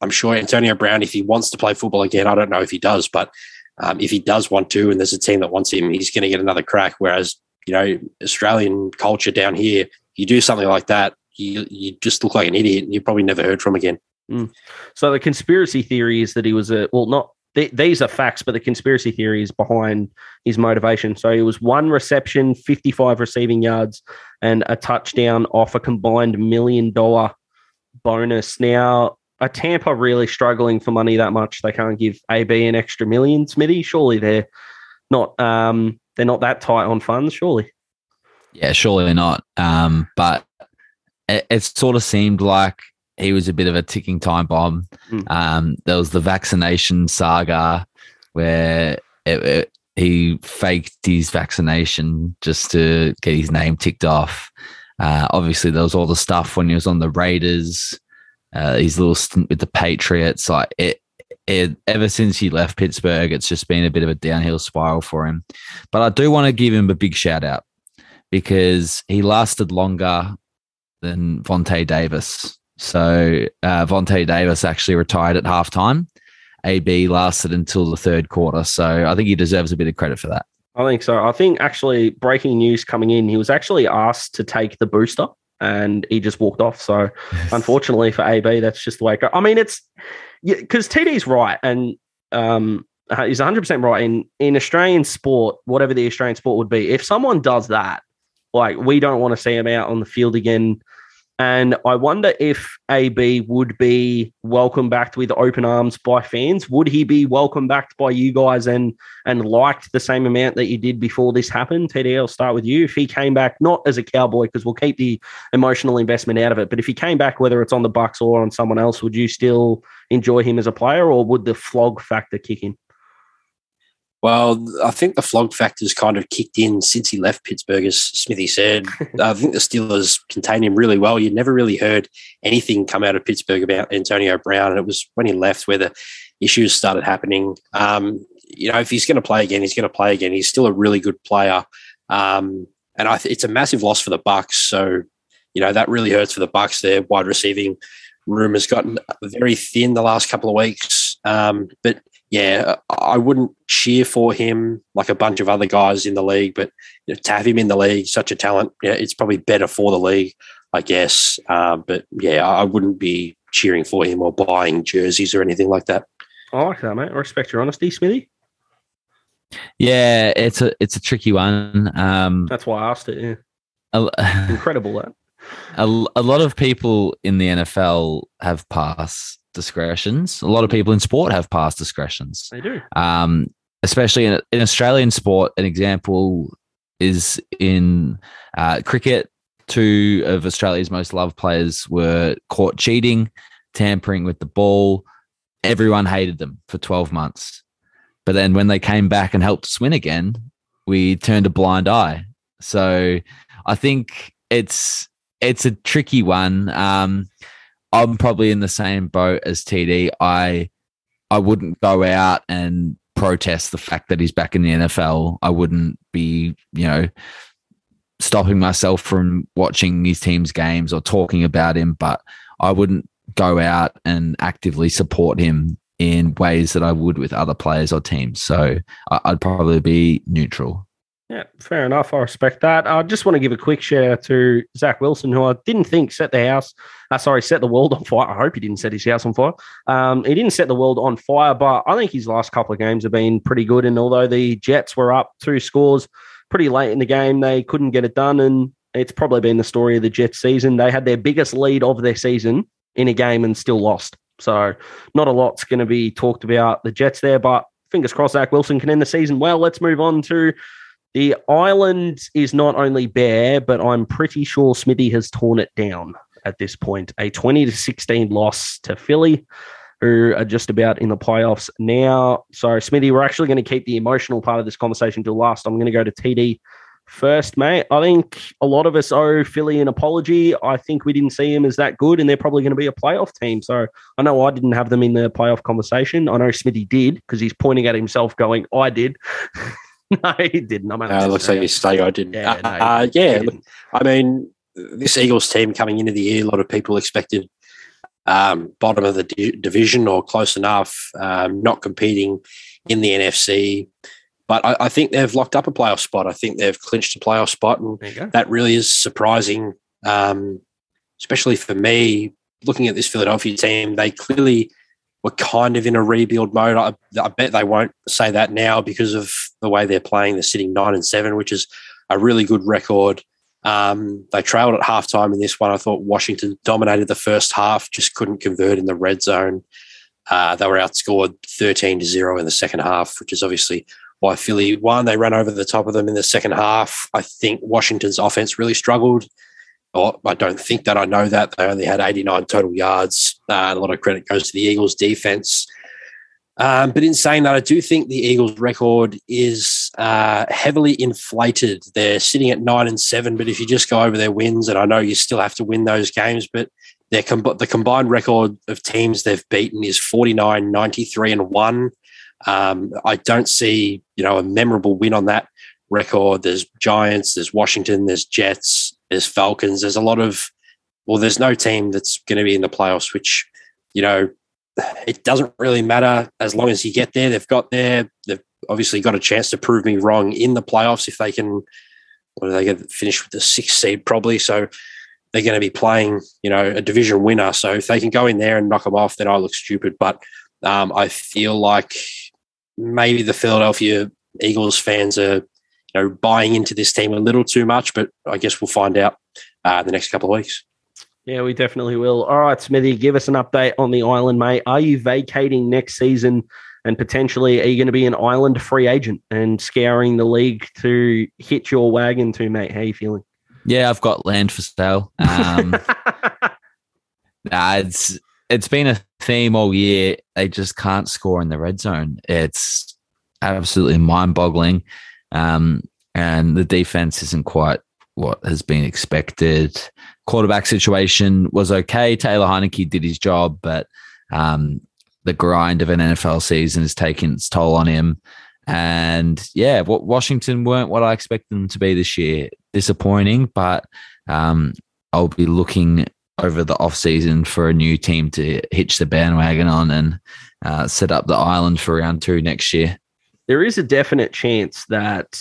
I'm sure Antonio Brown, if he wants to play football again, I don't know if he does, but um, if he does want to, and there's a team that wants him, he's going to get another crack. Whereas you know, Australian culture down here, you do something like that, you you just look like an idiot, and you're probably never heard from again. Mm. So the conspiracy theory is that he was a well, not th- these are facts, but the conspiracy theory is behind his motivation. So he was one reception, fifty-five receiving yards, and a touchdown off a combined million dollar bonus. Now, are Tampa really struggling for money that much? They can't give AB an extra million, Smithy. Surely they're not. Um, they're not that tight on funds, surely. Yeah, surely not. Um, but it, it, sort of seemed like he was a bit of a ticking time bomb. Mm. Um, there was the vaccination saga where it, it, he faked his vaccination just to get his name ticked off. Uh, obviously, there was all the stuff when he was on the Raiders, uh, his little stint with the Patriots. Like it, it, ever since he left Pittsburgh, it's just been a bit of a downhill spiral for him. But I do want to give him a big shout out because he lasted longer than Vontae Davis. So uh, Vontae Davis actually retired at halftime. AB lasted until the third quarter. So I think he deserves a bit of credit for that. I think so. I think actually breaking news coming in, he was actually asked to take the booster and he just walked off. So unfortunately for AB, that's just the way it goes. I mean, it's because TD's right. And um, he's 100% right. In, in Australian sport, whatever the Australian sport would be, if someone does that, like we don't want to see him out on the field again and I wonder if AB would be welcomed back with open arms by fans. Would he be welcomed back by you guys and and liked the same amount that you did before this happened? TD, I'll start with you. If he came back not as a cowboy, because we'll keep the emotional investment out of it, but if he came back, whether it's on the Bucs or on someone else, would you still enjoy him as a player, or would the flog factor kick in? Well, I think the flog factor's kind of kicked in since he left Pittsburgh, as Smithy said. I think the Steelers contained him really well. You never really heard anything come out of Pittsburgh about Antonio Brown, and it was when he left where the issues started happening. Um, you know, if he's going to play again, he's going to play again. He's still a really good player, um, and I th- it's a massive loss for the Bucs. So, you know, that really hurts for the Bucs. Their wide receiving room has gotten very thin the last couple of weeks, um, but yeah, I wouldn't cheer for him like a bunch of other guys in the league, but you know, to have him in the league, such a talent, yeah, it's probably better for the league, I guess. Um, but yeah, I wouldn't be cheering for him or buying jerseys or anything like that. I like that, mate. I respect your honesty, Smithy. Yeah, it's a it's a tricky one. Um, That's why I asked it. Yeah. Incredible that. A, a lot of people in the NFL have passed discretions. A lot of people in sport have past discretions. They do. Um, especially in, in Australian sport, an example is in uh, cricket. Two of Australia's most loved players were caught cheating, tampering with the ball. Everyone hated them for 12 months. But then when they came back and helped us win again, we turned a blind eye. So I think it's it's a tricky one. Um, I'm probably in the same boat as TD. I I wouldn't go out and protest the fact that he's back in the NFL. I wouldn't be, you know, stopping myself from watching his team's games or talking about him, but I wouldn't go out and actively support him in ways that I would with other players or teams. So I'd probably be neutral. Yeah, fair enough. I respect that. I just want to give a quick shout out to Zach Wilson, who I didn't think set the house, uh, sorry, set the world on fire. I hope he didn't set his house on fire. Um, he didn't set the world on fire, but I think his last couple of games have been pretty good. And although the Jets were up two scores pretty late in the game, they couldn't get it done. And it's probably been the story of the Jets season. They had their biggest lead of their season in a game and still lost. So not a lot's going to be talked about the Jets there, but fingers crossed Zach Wilson can end the season well. Let's move on to the island is not only bare, but I'm pretty sure Smithy has torn it down at this point. A 20 to 16 loss to Philly, who are just about in the playoffs now. So, Smithy, we're actually going to keep the emotional part of this conversation till last. I'm going to go to TD first, mate. I think a lot of us owe Philly an apology. I think we didn't see him as that good, and they're probably going to be a playoff team. So I know I didn't have them in the playoff conversation. I know Smithy did because he's pointing at himself, going, "I did." no, he didn't. I'm uh, looks like you say I didn't. Yeah, no, uh, yeah. Look, I mean, this Eagles team coming into the year, a lot of people expected um, bottom of the di- division or close enough, um, not competing in the NFC. But I, I, think they've locked up a playoff spot. I think they've clinched a playoff spot, and that really is surprising, um, especially for me. Looking at this Philadelphia team, they clearly were kind of in a rebuild mode. I, I, bet they won't say that now because of the way they're playing. They're sitting nine and seven, which is a really good record. Um, they trailed at halftime in this one. I thought Washington dominated the first half, just couldn't convert in the red zone. Uh, they were outscored 13 to 0 in the second half, which is obviously why Philly won. They ran over the top of them in the second half. I think Washington's offense really struggled. I don't think that. I know that they only had 89 total yards. Uh, a lot of credit goes to the Eagles' defense. Um, but in saying that, I do think the Eagles' record is uh, heavily inflated. They're sitting at nine and seven, but if you just go over their wins, and I know you still have to win those games, but their com- the combined record of teams they've beaten is 49, 93, and one. Um, I don't see, you know, a memorable win on that record. There's Giants, there's Washington, there's Jets, there's Falcons. There's a lot of, well, there's no team that's going to be in the playoffs, which, you know, it doesn't really matter as long as you get there. They've got there. They've obviously got a chance to prove me wrong in the playoffs if they can. Or they get finish with the sixth seed probably. So they're going to be playing, you know, a division winner. So if they can go in there and knock them off, then I look stupid. But um, I feel like maybe the Philadelphia Eagles fans are, you know, buying into this team a little too much. But I guess we'll find out uh, the next couple of weeks. Yeah, we definitely will. All right, Smithy, give us an update on the island, mate. Are you vacating next season and potentially are you going to be an island free agent and scouring the league to hit your wagon to, mate? How are you feeling? Yeah, I've got land for sale. Um, nah, it's it's been a theme all year. They just can't score in the red zone. It's absolutely mind boggling. Um, and the defense isn't quite what has been expected. Quarterback situation was okay. Taylor Heinicke did his job, but um, the grind of an NFL season has taken its toll on him. And yeah, what Washington weren't what I expected them to be this year. Disappointing, but um, I'll be looking over the offseason for a new team to hitch the bandwagon on and uh, set up the island for round two next year. There is a definite chance that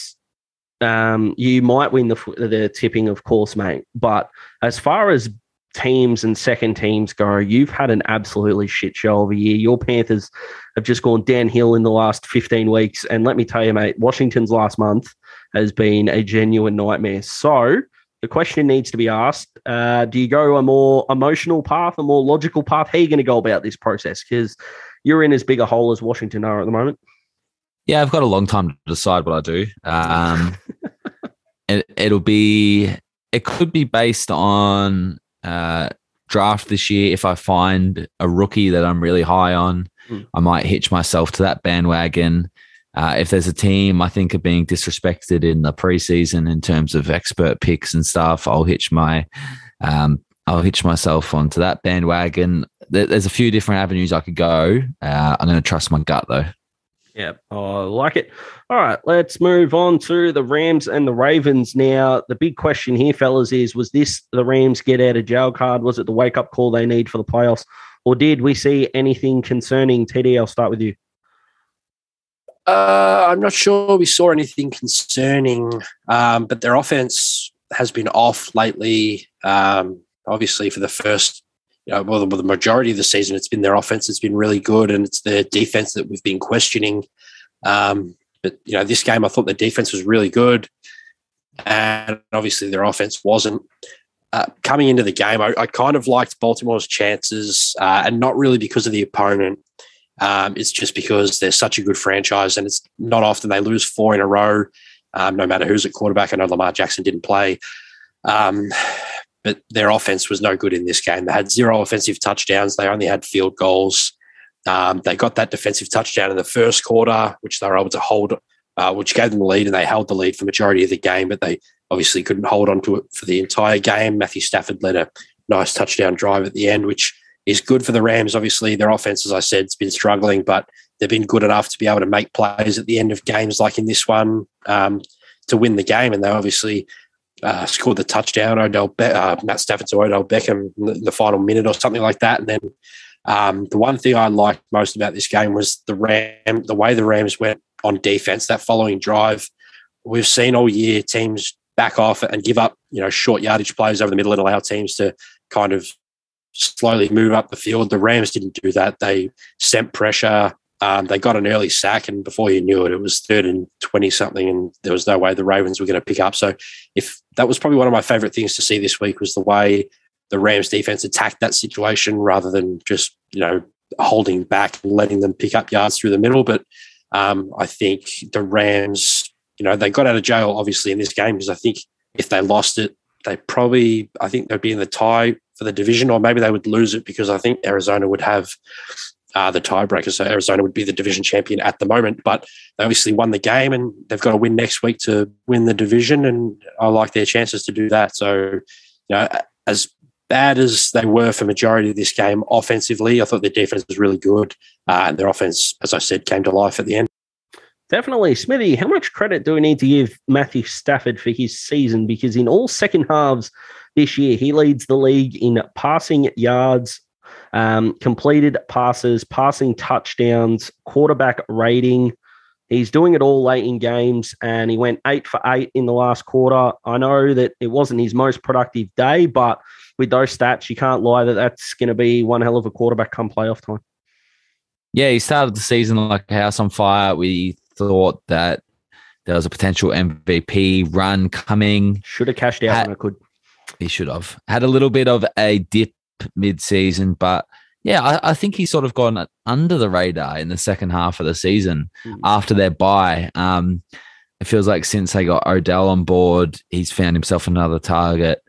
um, you might win the the tipping, of course, mate. But as far as teams and second teams go, you've had an absolutely shit show of a year. Your Panthers have just gone downhill in the last 15 weeks. And let me tell you, mate, Washington's last month has been a genuine nightmare. So the question needs to be asked uh, do you go a more emotional path, a more logical path? How are you going to go about this process? Because you're in as big a hole as Washington are at the moment. Yeah, I've got a long time to decide what I do. Um, it, it'll be, it could be based on uh, draft this year, if I find a rookie that I'm really high on, mm. I might hitch myself to that bandwagon. Uh, if there's a team I think are being disrespected in the preseason in terms of expert picks and stuff, I'll hitch my um, I'll hitch myself onto that bandwagon. There's a few different avenues I could go. Uh, I'm going to trust my gut though. Yeah, I like it. All right, let's move on to the Rams and the Ravens. Now, the big question here, fellas, is was this the Rams get out of jail card? Was it the wake up call they need for the playoffs? Or did we see anything concerning? TD, I'll start with you. Uh, I'm not sure we saw anything concerning, um, but their offense has been off lately. Um, obviously, for the first you know, well, the majority of the season, it's been their offense that's been really good, and it's their defense that we've been questioning. Um, but you know, this game, I thought the defense was really good, and obviously their offense wasn't. Uh, coming into the game, I, I, kind of liked Baltimore's chances, uh, and not really because of the opponent. Um, it's just because they're such a good franchise, and it's not often they lose four in a row, um, no matter who's at quarterback. I know Lamar Jackson didn't play. Um, but their offense was no good in this game. They had zero offensive touchdowns. They only had field goals. Um, they got that defensive touchdown in the first quarter, which they were able to hold, uh, which gave them the lead, and they held the lead for majority of the game. But they obviously couldn't hold on to it for the entire game. Matthew Stafford led a nice touchdown drive at the end, which is good for the Rams. Obviously, their offense, as I said, has been struggling, but they've been good enough to be able to make plays at the end of games like in this one um, to win the game. And they obviously uh, scored the touchdown. Odell Be- uh, Matt Stafford to Odell Beckham in the final minute or something like that. And then um, the one thing I liked most about this game was the Ram, the way the Rams went on defense. That following drive, we've seen all year teams back off and give up, you know, short yardage plays over the middle and allow teams to kind of slowly move up the field. The Rams didn't do that. They sent pressure. Um, they got an early sack, and before you knew it, it was third and twenty something, and there was no way the Ravens were going to pick up. So, if that was probably one of my favorite things to see this week was the way the Rams defense attacked that situation rather than just you know holding back and letting them pick up yards through the middle. But um, I think the Rams, you know, they got out of jail obviously in this game because I think if they lost it, they probably I think they'd be in the tie for the division, or maybe they would lose it because I think Arizona would have uh, the tiebreaker. So Arizona would be the division champion at the moment, but they obviously won the game and they've got to win next week to win the division. And I like their chances to do that. So, you know, as bad as they were for majority of this game offensively, I thought their defense was really good. Uh, and their offense, as I said, came to life at the end. Definitely. Smithy, how much credit do we need to give Matthew Stafford for his season? Because in all second halves this year, he leads the league in passing yards, um, completed passes, passing touchdowns, quarterback rating. He's doing it all late in games, and he went eight for eight in the last quarter. I know that it wasn't his most productive day, but with those stats, you can't lie that that's going to be one hell of a quarterback come playoff time. Yeah, he started the season like a house on fire. We thought that there was a potential MVP run coming. Should have cashed out Had- when I could. He should have had a little bit of a dip mid-season, but yeah, I, I think he's sort of gone under the radar in the second half of the season Mhm. after their bye. Um, it feels like since they got Odell on board, he's found himself another target.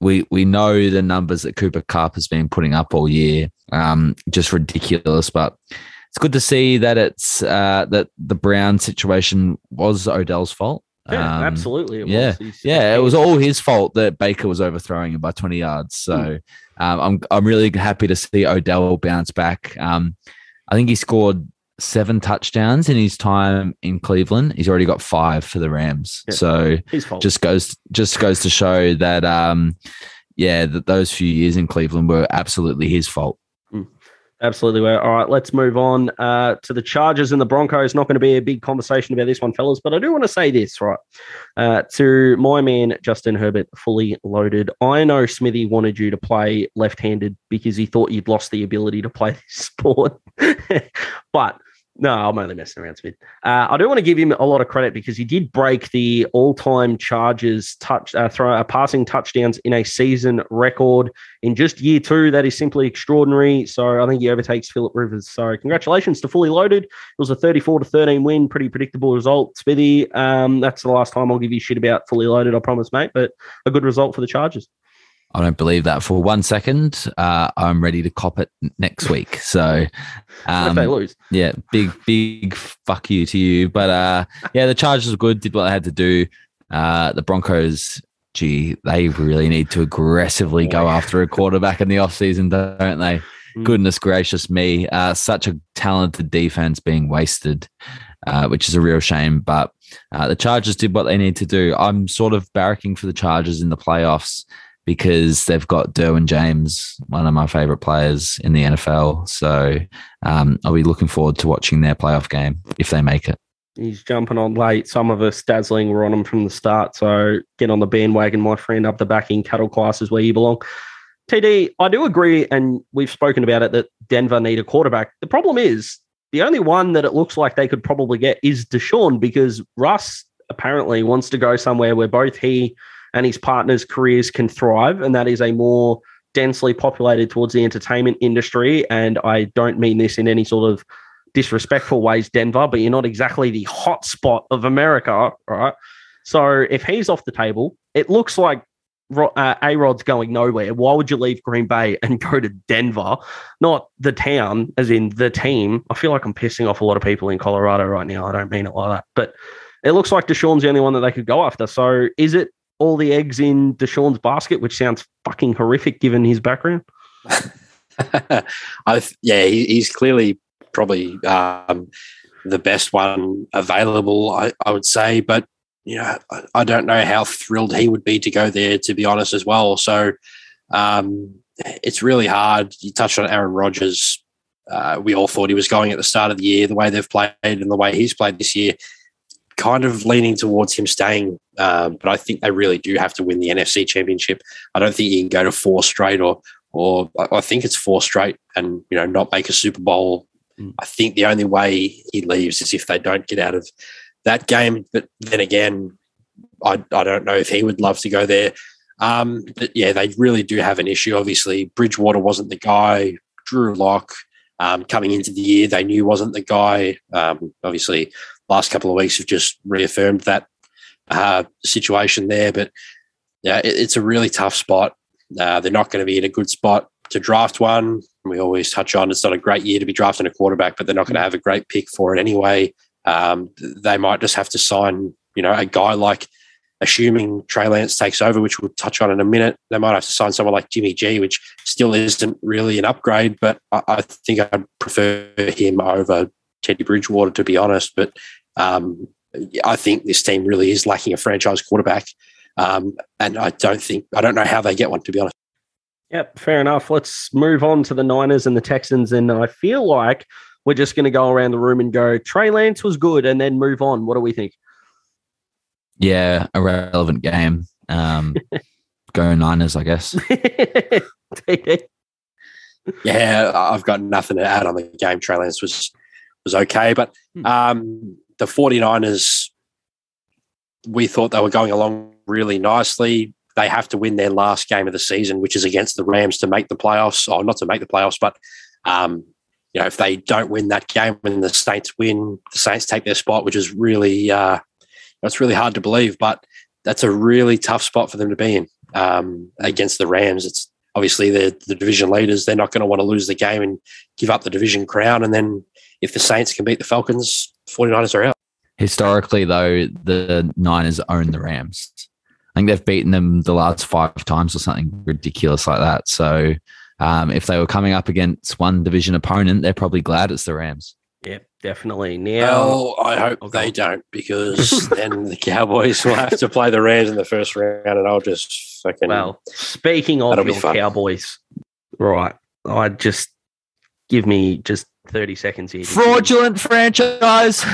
We we know the numbers that Cooper Kupp has been putting up all year, um, just ridiculous. But it's good to see that it's uh, that the Brown situation was Odell's fault. Yeah, Um, absolutely. It yeah, was. Yeah, it was all his fault that Baker was overthrowing him by 20 yards. So um, I'm I'm really happy to see Odell bounce back. Um, I think he scored seven touchdowns in his time in Cleveland. He's already got five for the Rams. Yeah. So just goes just goes to show that um, yeah, that those few years in Cleveland were absolutely his fault. Absolutely. Well, all right, let's move on uh, to the Chargers and the Broncos. Not going to be a big conversation about this one, fellas, but I do want to say this, right? Uh, to my man, Justin Herbert, fully loaded. I know Smithy wanted you to play left handed because he thought you'd lost the ability to play this sport. but no, I'm only messing around, Smith. Uh, I do want to give him a lot of credit because he did break the all-time Chargers touch uh, throw uh, passing touchdowns in a season record in just year two. That is simply extraordinary. So I think he overtakes Philip Rivers. So congratulations to Fully Loaded. It was a 34 to 13 win, pretty predictable result. Smithy, um, that's the last time I'll give you shit about Fully Loaded, I promise, mate. But a good result for the Chargers. I don't believe that for one second. Uh, I'm ready to cop it next week. So, if they um, lose? yeah, big, big fuck you to you. But uh, yeah, the Chargers were good, did what they had to do. Uh, the Broncos, gee, they really need to aggressively go after a quarterback in the offseason, don't they? Mm. Goodness gracious me. Uh, such a talented defense being wasted, uh, which is a real shame. But uh, the Chargers did what they need to do. I'm sort of barracking for the Chargers in the playoffs because they've got Derwin James, one of my favorite players in the NFL. So um, I'll be looking forward to watching their playoff game if they make it. He's jumping on late. Some of us dazzling were on him from the start. So get on the bandwagon, my friend, up the back in cattle classes where you belong. TD, I do agree, and we've spoken about it that Denver need a quarterback. The problem is the only one that it looks like they could probably get is Deshaun because Russ apparently wants to go somewhere where both he and his partner's careers can thrive, and that is a more densely populated towards the entertainment industry. And I don't mean this in any sort of disrespectful ways, Denver, but you're not exactly the hot spot of America, right? So if he's off the table, it looks like uh, A Rod's going nowhere. Why would you leave Green Bay and go to Denver, not the town, as in the team? I feel like I'm pissing off a lot of people in Colorado right now. I don't mean it like that, but it looks like Deshaun's the only one that they could go after. So is it all the eggs in Deshaun's basket, which sounds fucking horrific given his background? I yeah, he, he's clearly probably um, the best one available. I, I would say, but you know, I, I don't know how thrilled he would be to go there. To be honest, as well. So um, it's really hard. You touched on Aaron Rodgers. Uh, we all thought he was going at the start of the year. The way they've played and the way he's played this year, kind of leaning towards him staying. Um, but I think they really do have to win the NFC Championship. I don't think you can go to four straight or or I think it's four straight and you know not make a Super Bowl. Mm. I think the only way he leaves is if they don't get out of that game. But then again, I I don't know if he would love to go there. Um, but yeah, they really do have an issue. Obviously, Bridgewater wasn't the guy. Drew Lock um, coming into the year, they knew wasn't the guy. Um, obviously, last couple of weeks have just reaffirmed that uh, situation there. But yeah, it, it's a really tough spot. Uh, they're not going to be in a good spot to draft one. We always touch on it's not a great year to be drafting a quarterback, but they're not going to have a great pick for it anyway. Um, they might just have to sign, you know, a guy like, assuming Trey Lance takes over, which we'll touch on in a minute. They might have to sign someone like Jimmy G, which still isn't really an upgrade, but I, I think I'd prefer him over Teddy Bridgewater, to be honest. But um, I think this team really is lacking a franchise quarterback. Um, and I don't think, I don't know how they get one, to be honest. Yep, fair enough. Let's move on to the Niners and the Texans. And I feel like we're just going to go around the room and go, Trey Lance was good, and then move on. What do we think? Yeah, a relevant game. Um, go Niners, I guess. yeah, I've got nothing to add on the game. Trey Lance was was okay, but hmm. um, the 49ers, we thought they were going along really nicely. They have to win their last game of the season, which is against the Rams to make the playoffs, or not to make the playoffs, but um, you know, if they don't win that game and the Saints win, the Saints take their spot, which is really uh, that's really hard to believe, but that's a really tough spot for them to be in um, against the Rams. It's obviously they're the division leaders. They're not going to want to lose the game and give up the division crown. And then if the Saints can beat the Falcons, 49ers are out. Historically, though, the Niners own the Rams. I think they've beaten them the last five times or something ridiculous like that. So um, if they were coming up against one division opponent, they're probably glad it's the Rams. Yep, definitely. Now, well, I hope okay. they don't because then the Cowboys will have to play the Rams in the first round, and I'll just fucking. Well, speaking of your Cowboys, right? I just give me just thirty seconds here. Fraudulent franchise.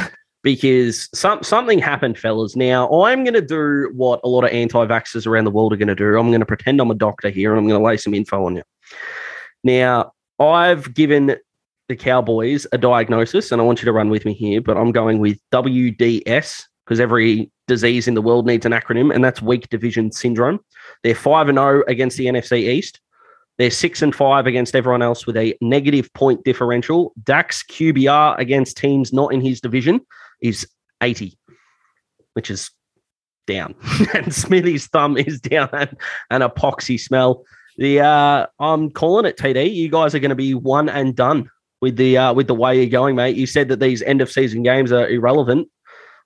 Because some something happened, fellas. Now I'm going to do what a lot of anti-vaxxers around the world are going to do. I'm going to pretend I'm a doctor here, and I'm going to lay some info on you. Now I've given the Cowboys a diagnosis, and I want you to run with me here, but I'm going with WDS because every disease in the world needs an acronym, and that's weak division syndrome. They're 5 and 0 against the NFC East. They're 6 and 5 against everyone else with a negative point differential. Dak's QBR against teams not in his division is 80, which is down. and Smithy's thumb is down and an epoxy smell. The uh, I'm calling it TD. You guys are going to be one and done with the uh, with the way you're going, mate. You said that these end of season games are irrelevant.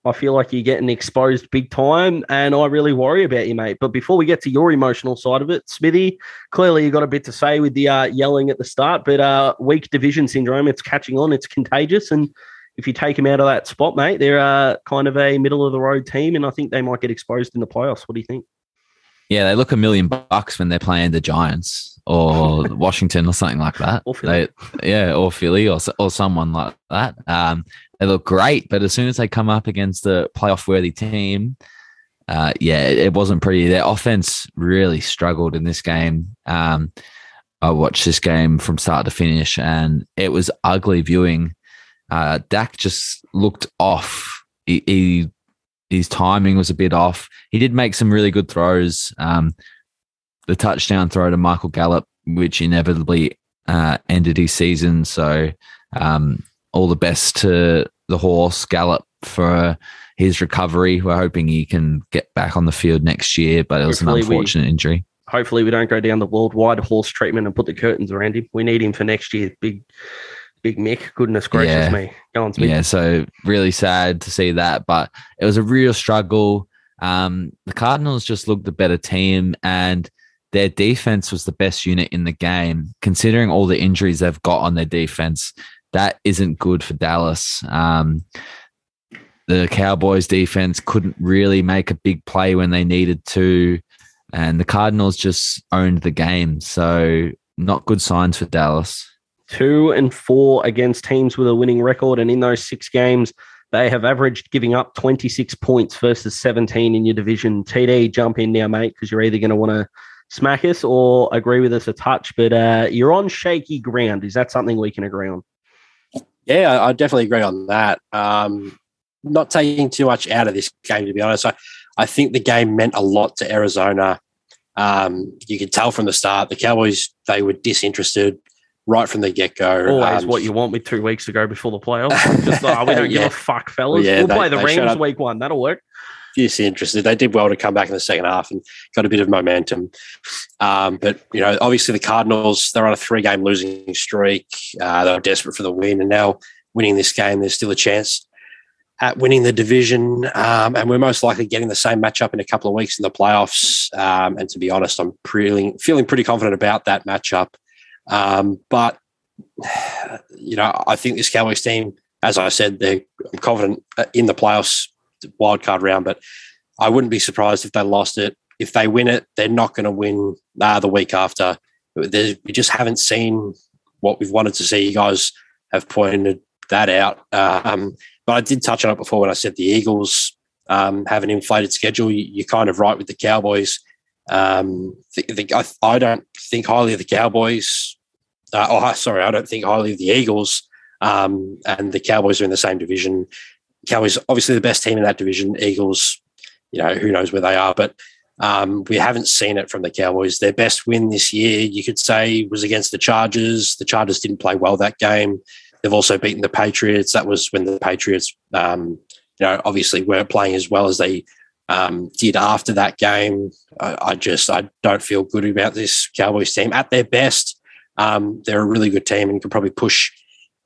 I feel like you're getting exposed big time, and I really worry about you, mate. But before we get to your emotional side of it, Smithy, clearly you got a bit to say with the uh, yelling at the start, but uh, weak division syndrome, it's catching on, it's contagious, and if you take them out of that spot, mate, they're uh, kind of a middle of the road team, and I think they might get exposed in the playoffs. What do you think? Yeah, they look a million bucks when they're playing the Giants or Washington or something like that. Or Philly. They, yeah, or Philly or or someone like that. Um, they look great, but as soon as they come up against a playoff worthy team, uh, yeah, it, it, wasn't pretty. Their offense really struggled in this game. Um, I watched this game from start to finish, and it was ugly viewing. Uh, Dak just looked off. He, he, his timing was a bit off. He did make some really good throws. Um, the touchdown throw to Michael Gallup, which inevitably uh, ended his season. So, um, all the best to the horse gallop for his recovery. We're hoping he can get back on the field next year, but it was hopefully an unfortunate we, injury. Hopefully, we don't go down the worldwide horse treatment and put the curtains around him. We need him for next year. Big, big Mick. Goodness gracious yeah. me. Go on, Smith. Yeah, so really sad to see that, but it was a real struggle. Um, the Cardinals just looked the better team and their defense was the best unit in the game. Considering all the injuries they've got on their defense, that isn't good for Dallas. Um, the Cowboys defense couldn't really make a big play when they needed to, and the Cardinals just owned the game. So, not good signs for Dallas. Two and four against teams with a winning record, and in those six games, they have averaged giving up 26 points versus 17 in your division. TD, jump in now, mate, because you're either going to want to smack us or agree with us a touch, but uh, you're on shaky ground. Is that something we can agree on? Yeah, I definitely agree on that. Um, not taking too much out of this game, to be honest. I, I think the game meant a lot to Arizona. Um, you could tell from the start the Cowboys they were disinterested right from the get go. Always um, what you want with two weeks to go before the playoffs. Just oh, we don't yeah. give a fuck, fellas. Yeah, we'll they, play the Rams week one. That'll work. Just interested. They did well to come back in the second half and got a bit of momentum. Um, but you know, obviously the Cardinals they're on a three-game losing streak. Uh, they're desperate for the win, and now winning this game, there's still a chance at winning the division. Um, and we're most likely getting the same matchup in a couple of weeks in the playoffs. Um, and to be honest, I'm feeling feeling pretty confident about that matchup. Um, but you know, I think this Cowboys team, as I said, they're I'm confident in the playoffs wildcard round, but I wouldn't be surprised if they lost it. If they win it, they're not going to win uh, the week after. There's, we just haven't seen what we've wanted to see. You guys have pointed that out. Um, but I did touch on it before when I said the Eagles um, have an inflated schedule. You, are kind of right with the Cowboys. Um, I, I, don't think highly of the Cowboys. Uh, oh, sorry, I don't think highly of the Eagles. Um, and the Cowboys are in the same division. Cowboys obviously the best team in that division. Eagles, you know, who knows where they are, but um, we haven't seen it from the Cowboys. Their best win this year, you could say, was against the Chargers. The Chargers didn't play well that game. They've also beaten the Patriots. That was when the Patriots, um, you know, obviously weren't playing as well as they um, did after that game. I, I, just I don't feel good about this Cowboys team at their best. Um, they're a really good team and can probably push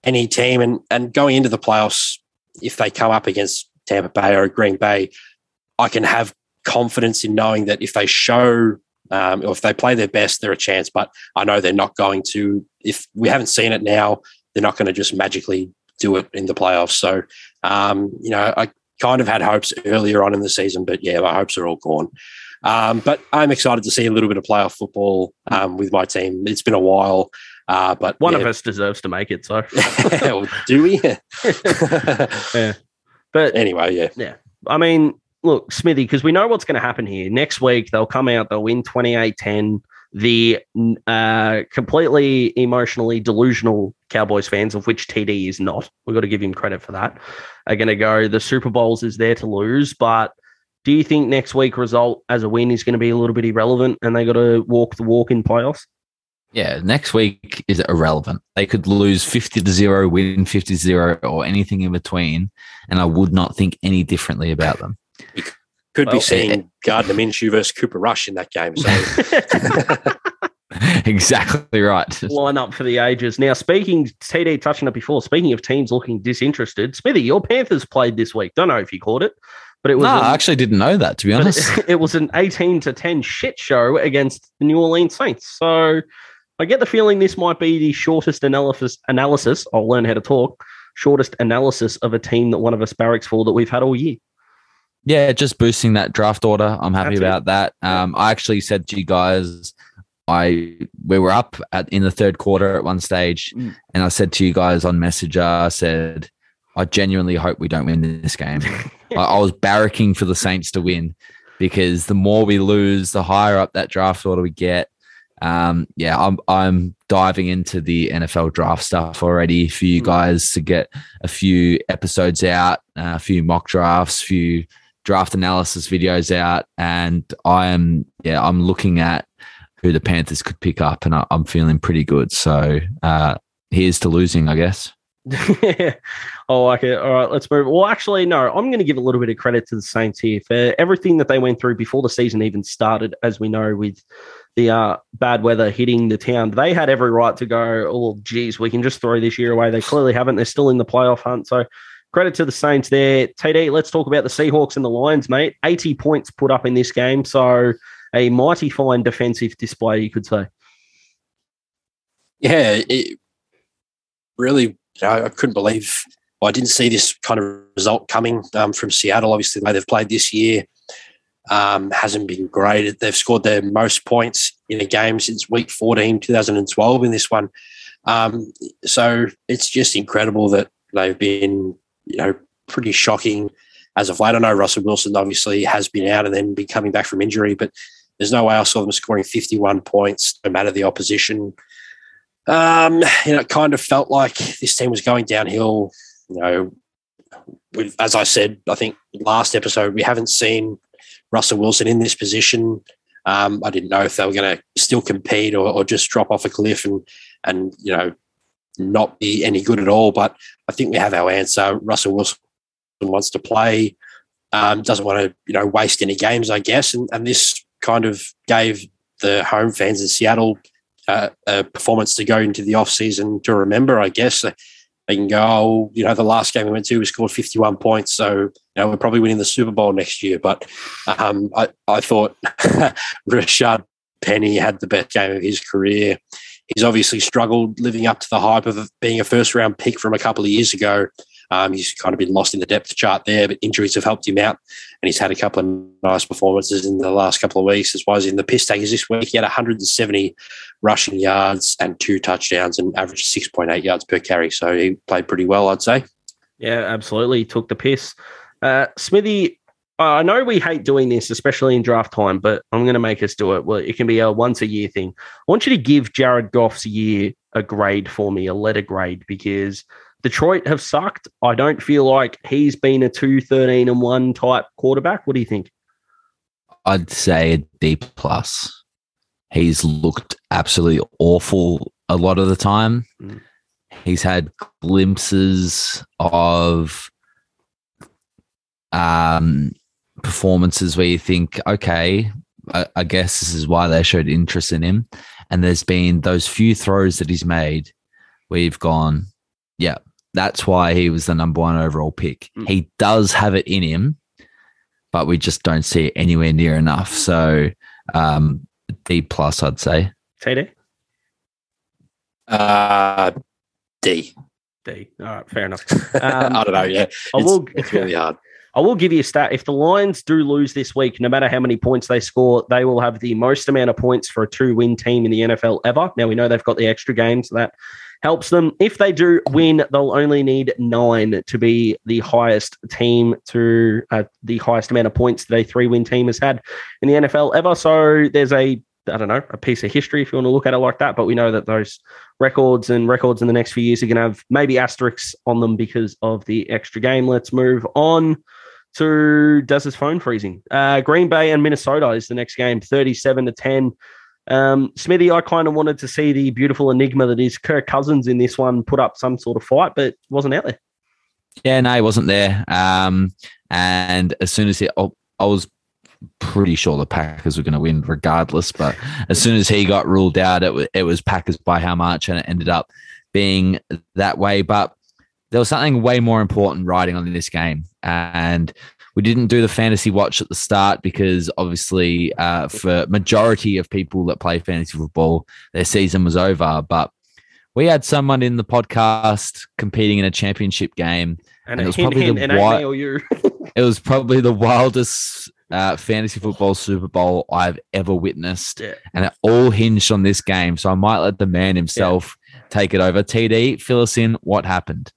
any team. And and going into the playoffs, if they come up against Tampa Bay or Green Bay, I can have confidence in knowing that if they show um, or if they play their best, they're a chance. But I know they're not going to. If we haven't seen it now, they're not going to just magically do it in the playoffs. So, um, you know, I kind of had hopes earlier on in the season, but yeah, my hopes are all gone. Um, but I'm excited to see a little bit of playoff football um, with my team. It's been a while. Uh, but one yeah. of us deserves to make it. So do we? yeah. But anyway, yeah, yeah. I mean, look, Smithy, because we know what's going to happen here. Next week, they'll come out, they'll win 28 10. The uh, completely emotionally delusional Cowboys fans, of which TD is not, we've got to give him credit for that, are going to go, the Super Bowls is there to lose. But do you think next week result as a win is going to be a little bit irrelevant and they got to walk the walk in playoffs? Yeah, next week is irrelevant. They could lose 50 to 0, win 50 to 0, or anything in between. And I would not think any differently about them. You could well, be seeing it, Gardner Minshew versus Cooper Rush in that game. So. exactly right. Line up for the ages. Now, speaking, TD touching up before, speaking of teams looking disinterested, Smithy, your Panthers played this week. Don't know if you caught it, but it was. No, an, I actually didn't know that, to be honest. It, it was an 18 to 10 shit show against the New Orleans Saints. So I get the feeling this might be the shortest analysis. Analysis. I'll learn how to talk. Shortest analysis of a team that one of us barracks for that we've had all year. Yeah, just boosting that draft order. I'm happy That's about it. that. Um, I actually said to you guys, I we were up at in the third quarter at one stage, mm. and I said to you guys on Messenger, I said, I genuinely hope we don't win this game. I, I was barracking for the Saints to win because the more we lose, the higher up that draft order we get um, yeah, I'm I'm diving into the NFL draft stuff already for you hmm. guys to get a few episodes out, uh, a few mock drafts, a few draft analysis videos out, and I am yeah I'm looking at who the Panthers could pick up, and I, am feeling pretty good. So uh, here's to losing, I guess. oh, like it. All right, let's move. Well, actually, no, I'm going to give a little bit of credit to the Saints here for everything that they went through before the season even started, as we know, with the uh, bad weather hitting the town. They had every right to go, oh, geez, we can just throw this year away. They clearly haven't. They're still in the playoff hunt. So credit to the Saints there. TD, let's talk about the Seahawks and the Lions, mate. 80 points put up in this game. So a mighty fine defensive display, you could say. Yeah, it really, I couldn't believe I didn't see this kind of result coming um, from Seattle. Obviously, the way they've played this year um, hasn't been great. They've scored their most points in a game since week 14, 2012 in this one. Um, so it's just incredible that they've been, you know, pretty shocking as of late. I know Russell Wilson obviously has been out and then been coming back from injury, but there's no way I saw them scoring 51 points no matter the opposition. Um, you know, it kind of felt like this team was going downhill. You know, as I said, I think last episode, we haven't seen Russell Wilson in this position. Um, I didn't know if they were going to still compete or, or, just drop off a cliff and and you know not be any good at all. But I think we have our answer. Russell Wilson wants to play. Um, doesn't want to, you know, waste any games, I guess. And, and this kind of gave the home fans in Seattle uh, a performance to go into the off season to remember, I guess. They can go, oh, you know, the last game we went to, we scored 51 points. So, you know, we're probably winning the Super Bowl next year. But um, I, I thought Rashaad Penny had the best game of his career. He's obviously struggled living up to the hype of being a first round pick from a couple of years ago. Um, he's kind of been lost in the depth chart there, but injuries have helped him out. And he's had a couple of nice performances in the last couple of weeks, as well as in the piss takers this week. He had 170 rushing yards and two touchdowns and averaged 6.8 yards per carry. So he played pretty well, I'd say. Yeah, absolutely. He took the piss. Uh, Smithy, I know we hate doing this, especially in draft time, but I'm going to make us do it. Well, it can be a once a year thing. I want you to give Jared Goff's year a grade for me, a letter grade, because Detroit have sucked. I don't feel like he's been a 2 13 and 1 type quarterback. What do you think? I'd say a D plus. He's looked absolutely awful a lot of the time. Mm. He's had glimpses of um, performances where you think, okay, I, I, guess this is why they showed interest in him. And there's been those few throws that he's made where you've gone, yeah, that's why he was the number one overall pick. Mm. He does have it in him, but we just don't see it anywhere near enough. So um, D plus, I'd say. TD? Uh, D. D. All right, fair enough. Um, I don't know. Yeah, I will, it's, it's really hard. I will give you a stat. If the Lions do lose this week, no matter how many points they score, they will have the most amount of points for a two win team in the NFL ever. Now, we know they've got the extra games, so that helps them. If they do win, they'll only need nine to be the highest team to uh, the highest amount of points that a three win team has had in the NFL ever. So there's a I don't know, a piece of history if you want to look at it like that. But we know that those records and records in the next few years are going to have maybe asterisks on them because of the extra game. Let's move on to does his phone freezing. Uh, Green Bay and Minnesota is the next game, 37 to 10. Um, Smithy, I kind of wanted to see the beautiful enigma that is Kirk Cousins in this one put up some sort of fight, but wasn't out there. Yeah, no, he wasn't there. Um, and as soon as he, oh, I was pretty sure the Packers were going to win regardless. But as soon as he got ruled out, it was, it was Packers by how much, and it ended up being that way. But there was something way more important riding on this game. And we didn't do the fantasy watch at the start because obviously, uh, for majority of people that play fantasy football, their season was over. But we had someone in the podcast competing in a championship game, and, and it was hint, probably hint, the wi- it was probably the wildest uh, fantasy football Super Bowl I've ever witnessed, yeah. and it all hinged on this game. So I might let the man himself yeah. take it over. TD, fill us in. What happened?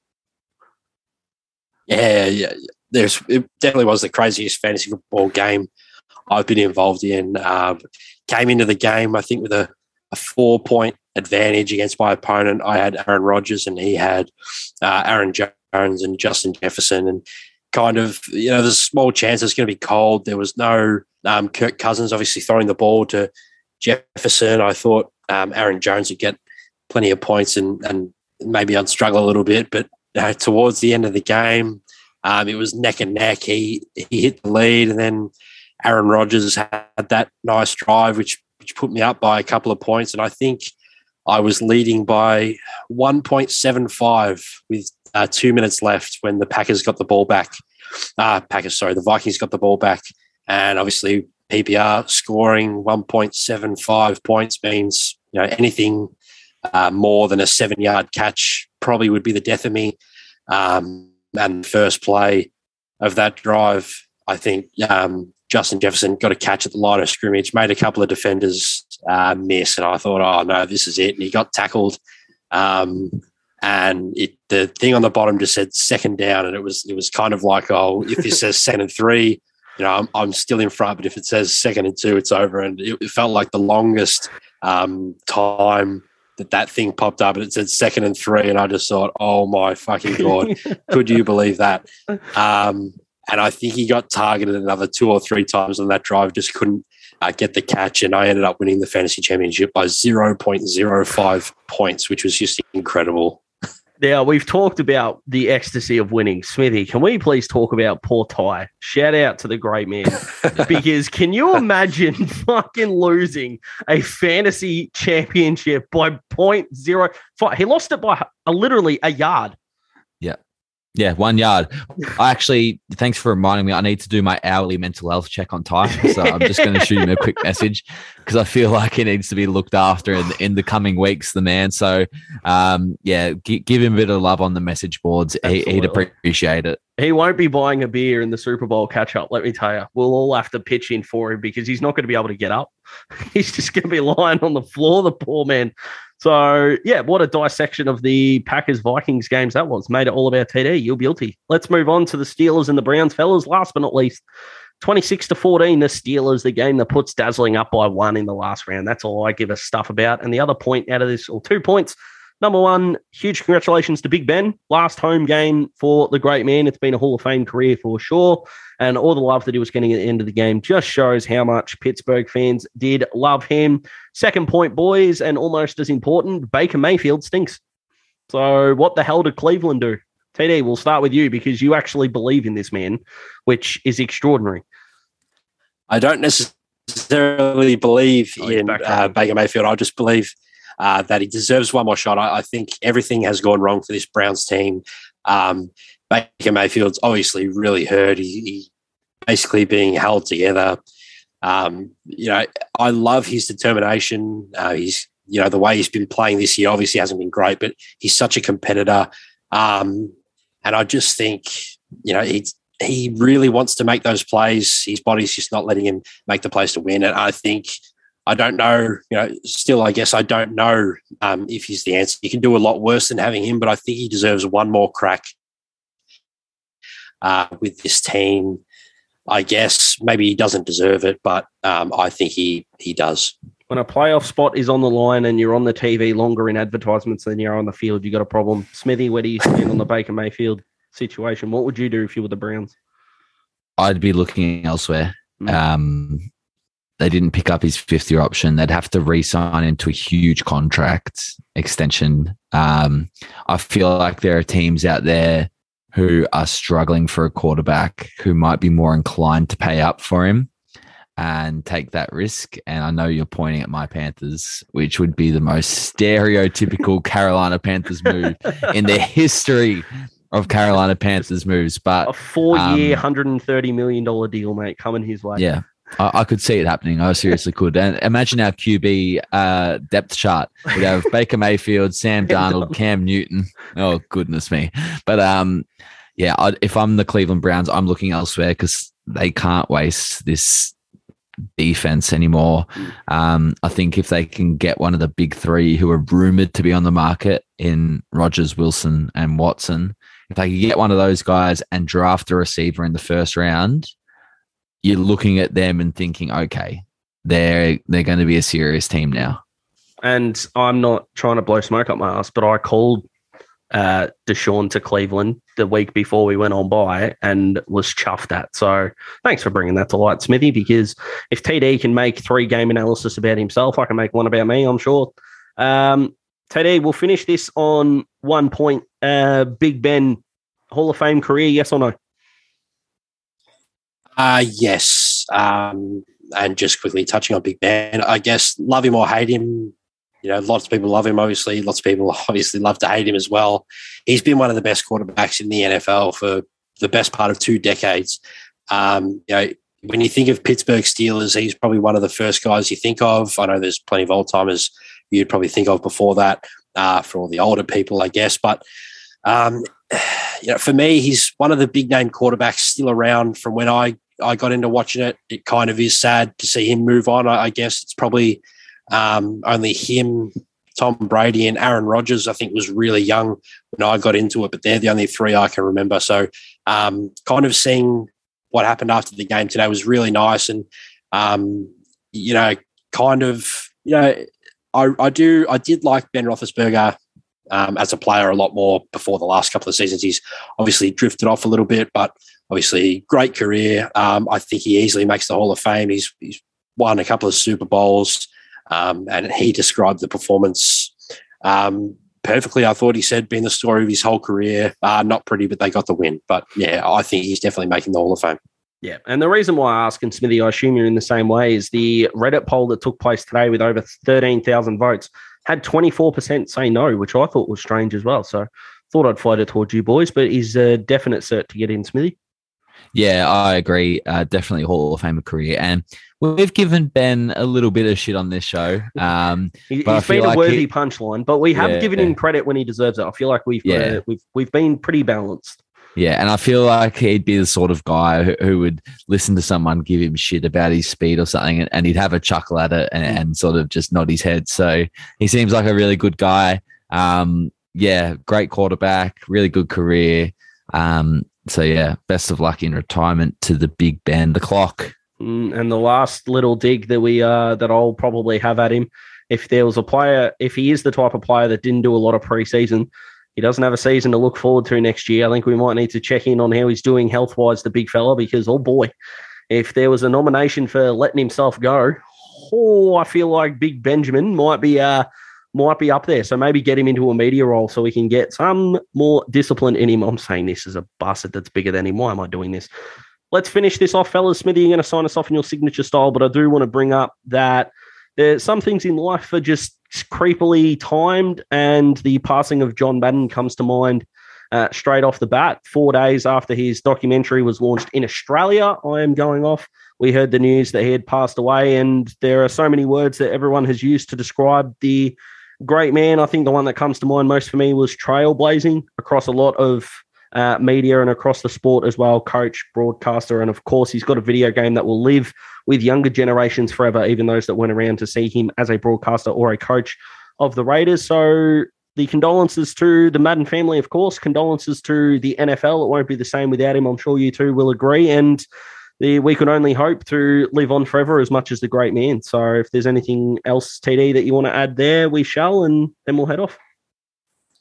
Yeah, Yeah, yeah. There's it definitely was the craziest fantasy football game I've been involved in. Um, came into the game, I think, with a, a four point advantage against my opponent. I had Aaron Rodgers and he had uh, Aaron Jones and Justin Jefferson, and kind of you know there's a small chance it's going to be cold. There was no um, Kirk Cousins obviously throwing the ball to Jefferson. I thought um, Aaron Jones would get plenty of points and and maybe I'd struggle a little bit, but uh, towards the end of the game, um, it was neck and neck. He he hit the lead, and then Aaron Rodgers had that nice drive, which which put me up by a couple of points. And I think I was leading by 1.75 with uh, two minutes left when the Packers got the ball back. Uh, Packers, sorry, the Vikings got the ball back, and obviously PPR scoring 1.75 points means you know anything uh, more than a seven yard catch probably would be the death of me. Um, and first play of that drive, I think um, Justin Jefferson got a catch at the line of scrimmage, made a couple of defenders uh, miss, and I thought, oh no, this is it. And he got tackled, um, and it, the thing on the bottom just said second down, and it was it was kind of like, oh, if this says second and three, you know, I'm, I'm still in front, but if it says second and two, it's over, and it, it felt like the longest um, time that that thing popped up and it said second and three, and I just thought, oh my fucking god, could you believe that? Um, and I think he got targeted another two or three times on that drive, just couldn't uh, get the catch, and I ended up winning the fantasy championship by zero point zero five points, which was just incredible. Now, we've talked about the ecstasy of winning. Smithy, can we please talk about poor Ty? Shout out to the great man. because can you imagine fucking losing a fantasy championship by 0.05? He lost it by a, literally a yard. Yeah, one yard. I actually, thanks for reminding me. I need to do my hourly mental health check on Ty. So I'm just going to shoot him a quick message because I feel like he needs to be looked after in, in the coming weeks, the man. So, um, yeah, g- give him a bit of love on the message boards. He, would appreciate it. He won't be buying a beer in the Super Bowl catch up, let me tell you. We'll all have to pitch in for him because he's not going to be able to get up. He's just going to be lying on the floor, the poor man. So, yeah, what a dissection of the Packers Vikings games that was. Made it all about TD. You're guilty. Let's move on to the Steelers and the Browns, fellas. Last but not least, 26 to 14, the Steelers, the game that puts Dazzling up by one in the last round. That's all I give a stuff about. And the other point out of this, or two points, number one, huge congratulations to Big Ben. Last home game for the great man. It's been a Hall of Fame career for sure. And all the love that he was getting at the end of the game just shows how much Pittsburgh fans did love him. Second point, boys, and almost as important, Baker Mayfield stinks. So what the hell did Cleveland do? TD, we'll start with you because you actually believe in this man, which is extraordinary. I don't necessarily believe oh, in uh, Baker Mayfield. I just believe uh, that he deserves one more shot. I, I, think everything has gone wrong for this Browns team. Um, Baker Mayfield's obviously really hurt. He, he basically being held together. Um, you know, I love his determination. Uh, he's, you know, the way he's been playing this year obviously hasn't been great, but he's such a competitor. Um, and I just think, you know, he he really wants to make those plays. His body's just not letting him make the plays to win. And I think, I don't know, you know, still, I guess I don't know um, if he's the answer. You can do a lot worse than having him, but I think he deserves one more crack uh, with this team. I guess maybe he doesn't deserve it, but um, I think he he does. When a playoff spot is on the line and you're on the TV longer in advertisements than you're on the field, you got a problem. Smithy, where do you stand on the Baker Mayfield situation? What would you do if you were the Browns? I'd be looking elsewhere. Mm. Um, they didn't pick up his fifth year option. They'd have to re-sign into a huge contract extension. Um, I feel like there are teams out there who are struggling for a quarterback who might be more inclined to pay up for him and take that risk. And I know you're pointing at my Panthers, which would be the most stereotypical Carolina Panthers move in the history of Carolina Panthers moves. But a four-year, um, hundred and thirty million dollar deal, mate, coming his way. Yeah, I, I, could see it happening. I seriously could. And imagine our QB uh, depth chart. We have Baker Mayfield, Sam Darnold, Cam Newton. Oh goodness me! But um, yeah, I, if I'm the Cleveland Browns, I'm looking elsewhere because they can't waste this defense anymore. Um, I think if they can get one of the big three who are rumored to be on the market in Rodgers, Wilson, and Watson, if they can get one of those guys and draft a receiver in the first round, you're looking at them and thinking, okay, they're they're going to be a serious team now. And I'm not trying to blow smoke up my ass, but I called uh, Deshaun to Cleveland the week before we went on bye and was chuffed at. So thanks for bringing that to light, Smithy, because if TD can make three game analysis about himself, I can make one about me, I'm sure. Um, TD, we'll finish this on one point. Uh, Big Ben, Hall of Fame career, yes or no? Uh, yes. Um, and just quickly touching on Big Ben, I guess love him or hate him, you know, lots of people love him, obviously. Lots of people obviously love to hate him as well. He's been one of the best quarterbacks in the NFL for the best part of two decades. Um, you know, when you think of Pittsburgh Steelers, he's probably one of the first guys you think of. I know there's plenty of old timers you'd probably think of before that uh, for all the older people, I guess. But um, you know, for me, he's one of the big name quarterbacks still around from when I I got into watching it. It kind of is sad to see him move on. I, I guess it's probably um, only him, Tom Brady, and Aaron Rodgers. I think was really young when I got into it, but they're the only three I can remember. So, um, kind of seeing what happened after the game today was really nice, and um, you know, kind of you know, I, I do I did like Ben Roethlisberger um, as a player a lot more before the last couple of seasons. He's obviously drifted off a little bit, but obviously great career. Um, I think he easily makes the Hall of Fame. He's, he's won a couple of Super Bowls, um, and he described the performance. Um, perfectly. I thought he said being the story of his whole career. Uh, not pretty, but they got the win. But yeah, I think he's definitely making the Hall of Fame. Yeah, and the reason why I ask, and Smithy, I assume you're in the same way, is the Reddit poll that took place today with over 13,000 votes had 24% say no, which I thought was strange as well. So thought I'd float it towards you boys, but he's a definite cert to get in, Smithy. Yeah, I agree. Uh, definitely Hall of Fame career. And we've given Ben a little bit of shit on this show. Um, he, has been a like worthy punchline, but we have yeah, given him credit when he deserves it. I feel like we've yeah. uh, we've we've been pretty balanced. Yeah, and I feel like he'd be the sort of guy who, who, would listen to someone give him shit about his speed or something, and, and he'd have a chuckle at it and, and, sort of just nod his head. So he seems like a really good guy. Um, yeah, great quarterback, really good career. Um, so yeah, best of luck in retirement to the Big Ben, the clock. Mm, and the last little dig that we uh that I'll probably have at him, if there was a player, if he is the type of player that didn't do a lot of preseason, he doesn't have a season to look forward to next year. I think we might need to check in on how he's doing health wise, the big fella, because oh boy, if there was a nomination for letting himself go, oh, I feel like Big Benjamin might be uh might be up there. So maybe get him into a media role so we can get some more discipline in him. I'm saying this is a bastard that's bigger than him. Why am I doing this? Let's finish this off, fellas. Smithy, you're going to sign us off in your signature style, but I do want to bring up that there's some things in life are just creepily timed, and the passing of John Madden comes to mind uh, straight off the bat. Four days after his documentary was launched in Australia, I am going off. We heard the news that he had passed away, and there are so many words that everyone has used to describe the great man. I think the one that comes to mind most for me was trailblazing across a lot of uh, media and across the sport as well. Coach, broadcaster, and of course, he's got a video game that will live with younger generations forever, even those that went around to see him as a broadcaster or a coach of the Raiders. So, the condolences to the Madden family, of course, condolences to the NFL. It won't be the same without him. I'm sure you two will agree. And the, we can only hope to live on forever as much as the great man. So if there's anything else, TD, that you want to add there, we shall, and then we'll head off.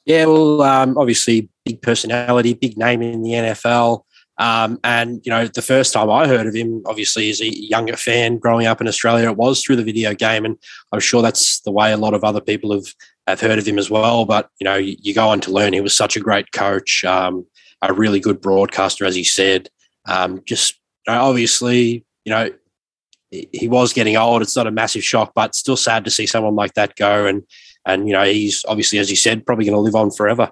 Yeah, well, um, obviously, big personality, big name in the NFL. Um, and, you know, the first time I heard of him, obviously, as a younger fan growing up in Australia, it was through the video game. And I'm sure that's the way a lot of other people have, have heard of him as well. But, you know, you, you go on to learn he was such a great coach, um, a really good broadcaster, as he said. Um, just obviously, you know, he was getting old. It's not a massive shock, but still sad to see someone like that go. And and you know, he's obviously, as you said, probably going to live on forever.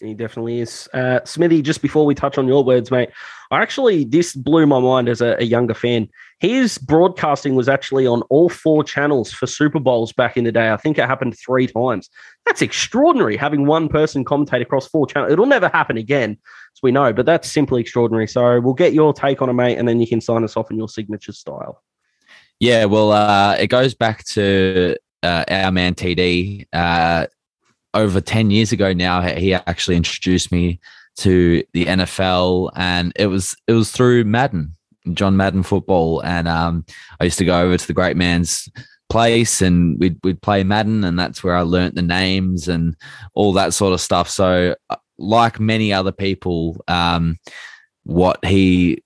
He definitely is. Uh, Smithy, just before we touch on your words, mate, I actually, this blew my mind as a, a, younger fan. His broadcasting was actually on all four channels for Super Bowls back in the day. I think it happened three times. That's extraordinary having one person commentate across four channels. It'll never happen again, as we know, but that's simply extraordinary. So we'll get your take on it, mate, and then you can sign us off in your signature style. Yeah, well, uh, it goes back to uh, our man TD. Uh, over 10 years ago now, he actually introduced me to the NFL and it was it was through Madden, John Madden football. And um, I used to go over to the great man's place and we'd we'd play Madden and that's where I learnt the names and all that sort of stuff. So uh, like many other people, um, what he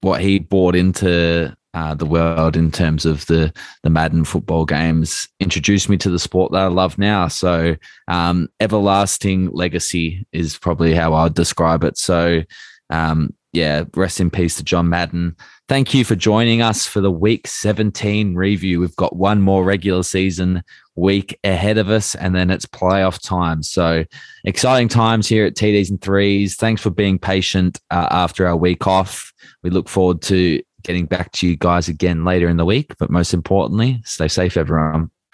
what he bought into uh, the world in terms of the the Madden football games introduced me to the sport that I love now. So, um, everlasting legacy is probably how I'd describe it. So, um, yeah, rest in peace to John Madden. Thank you for joining us for the Week 17 review. We've got one more regular season week ahead of us, and then it's playoff time. So, exciting times here at TDs and Threes. Thanks for being patient uh, after our week off. We look forward to getting back to you guys again later in the week. But most importantly, stay safe, everyone.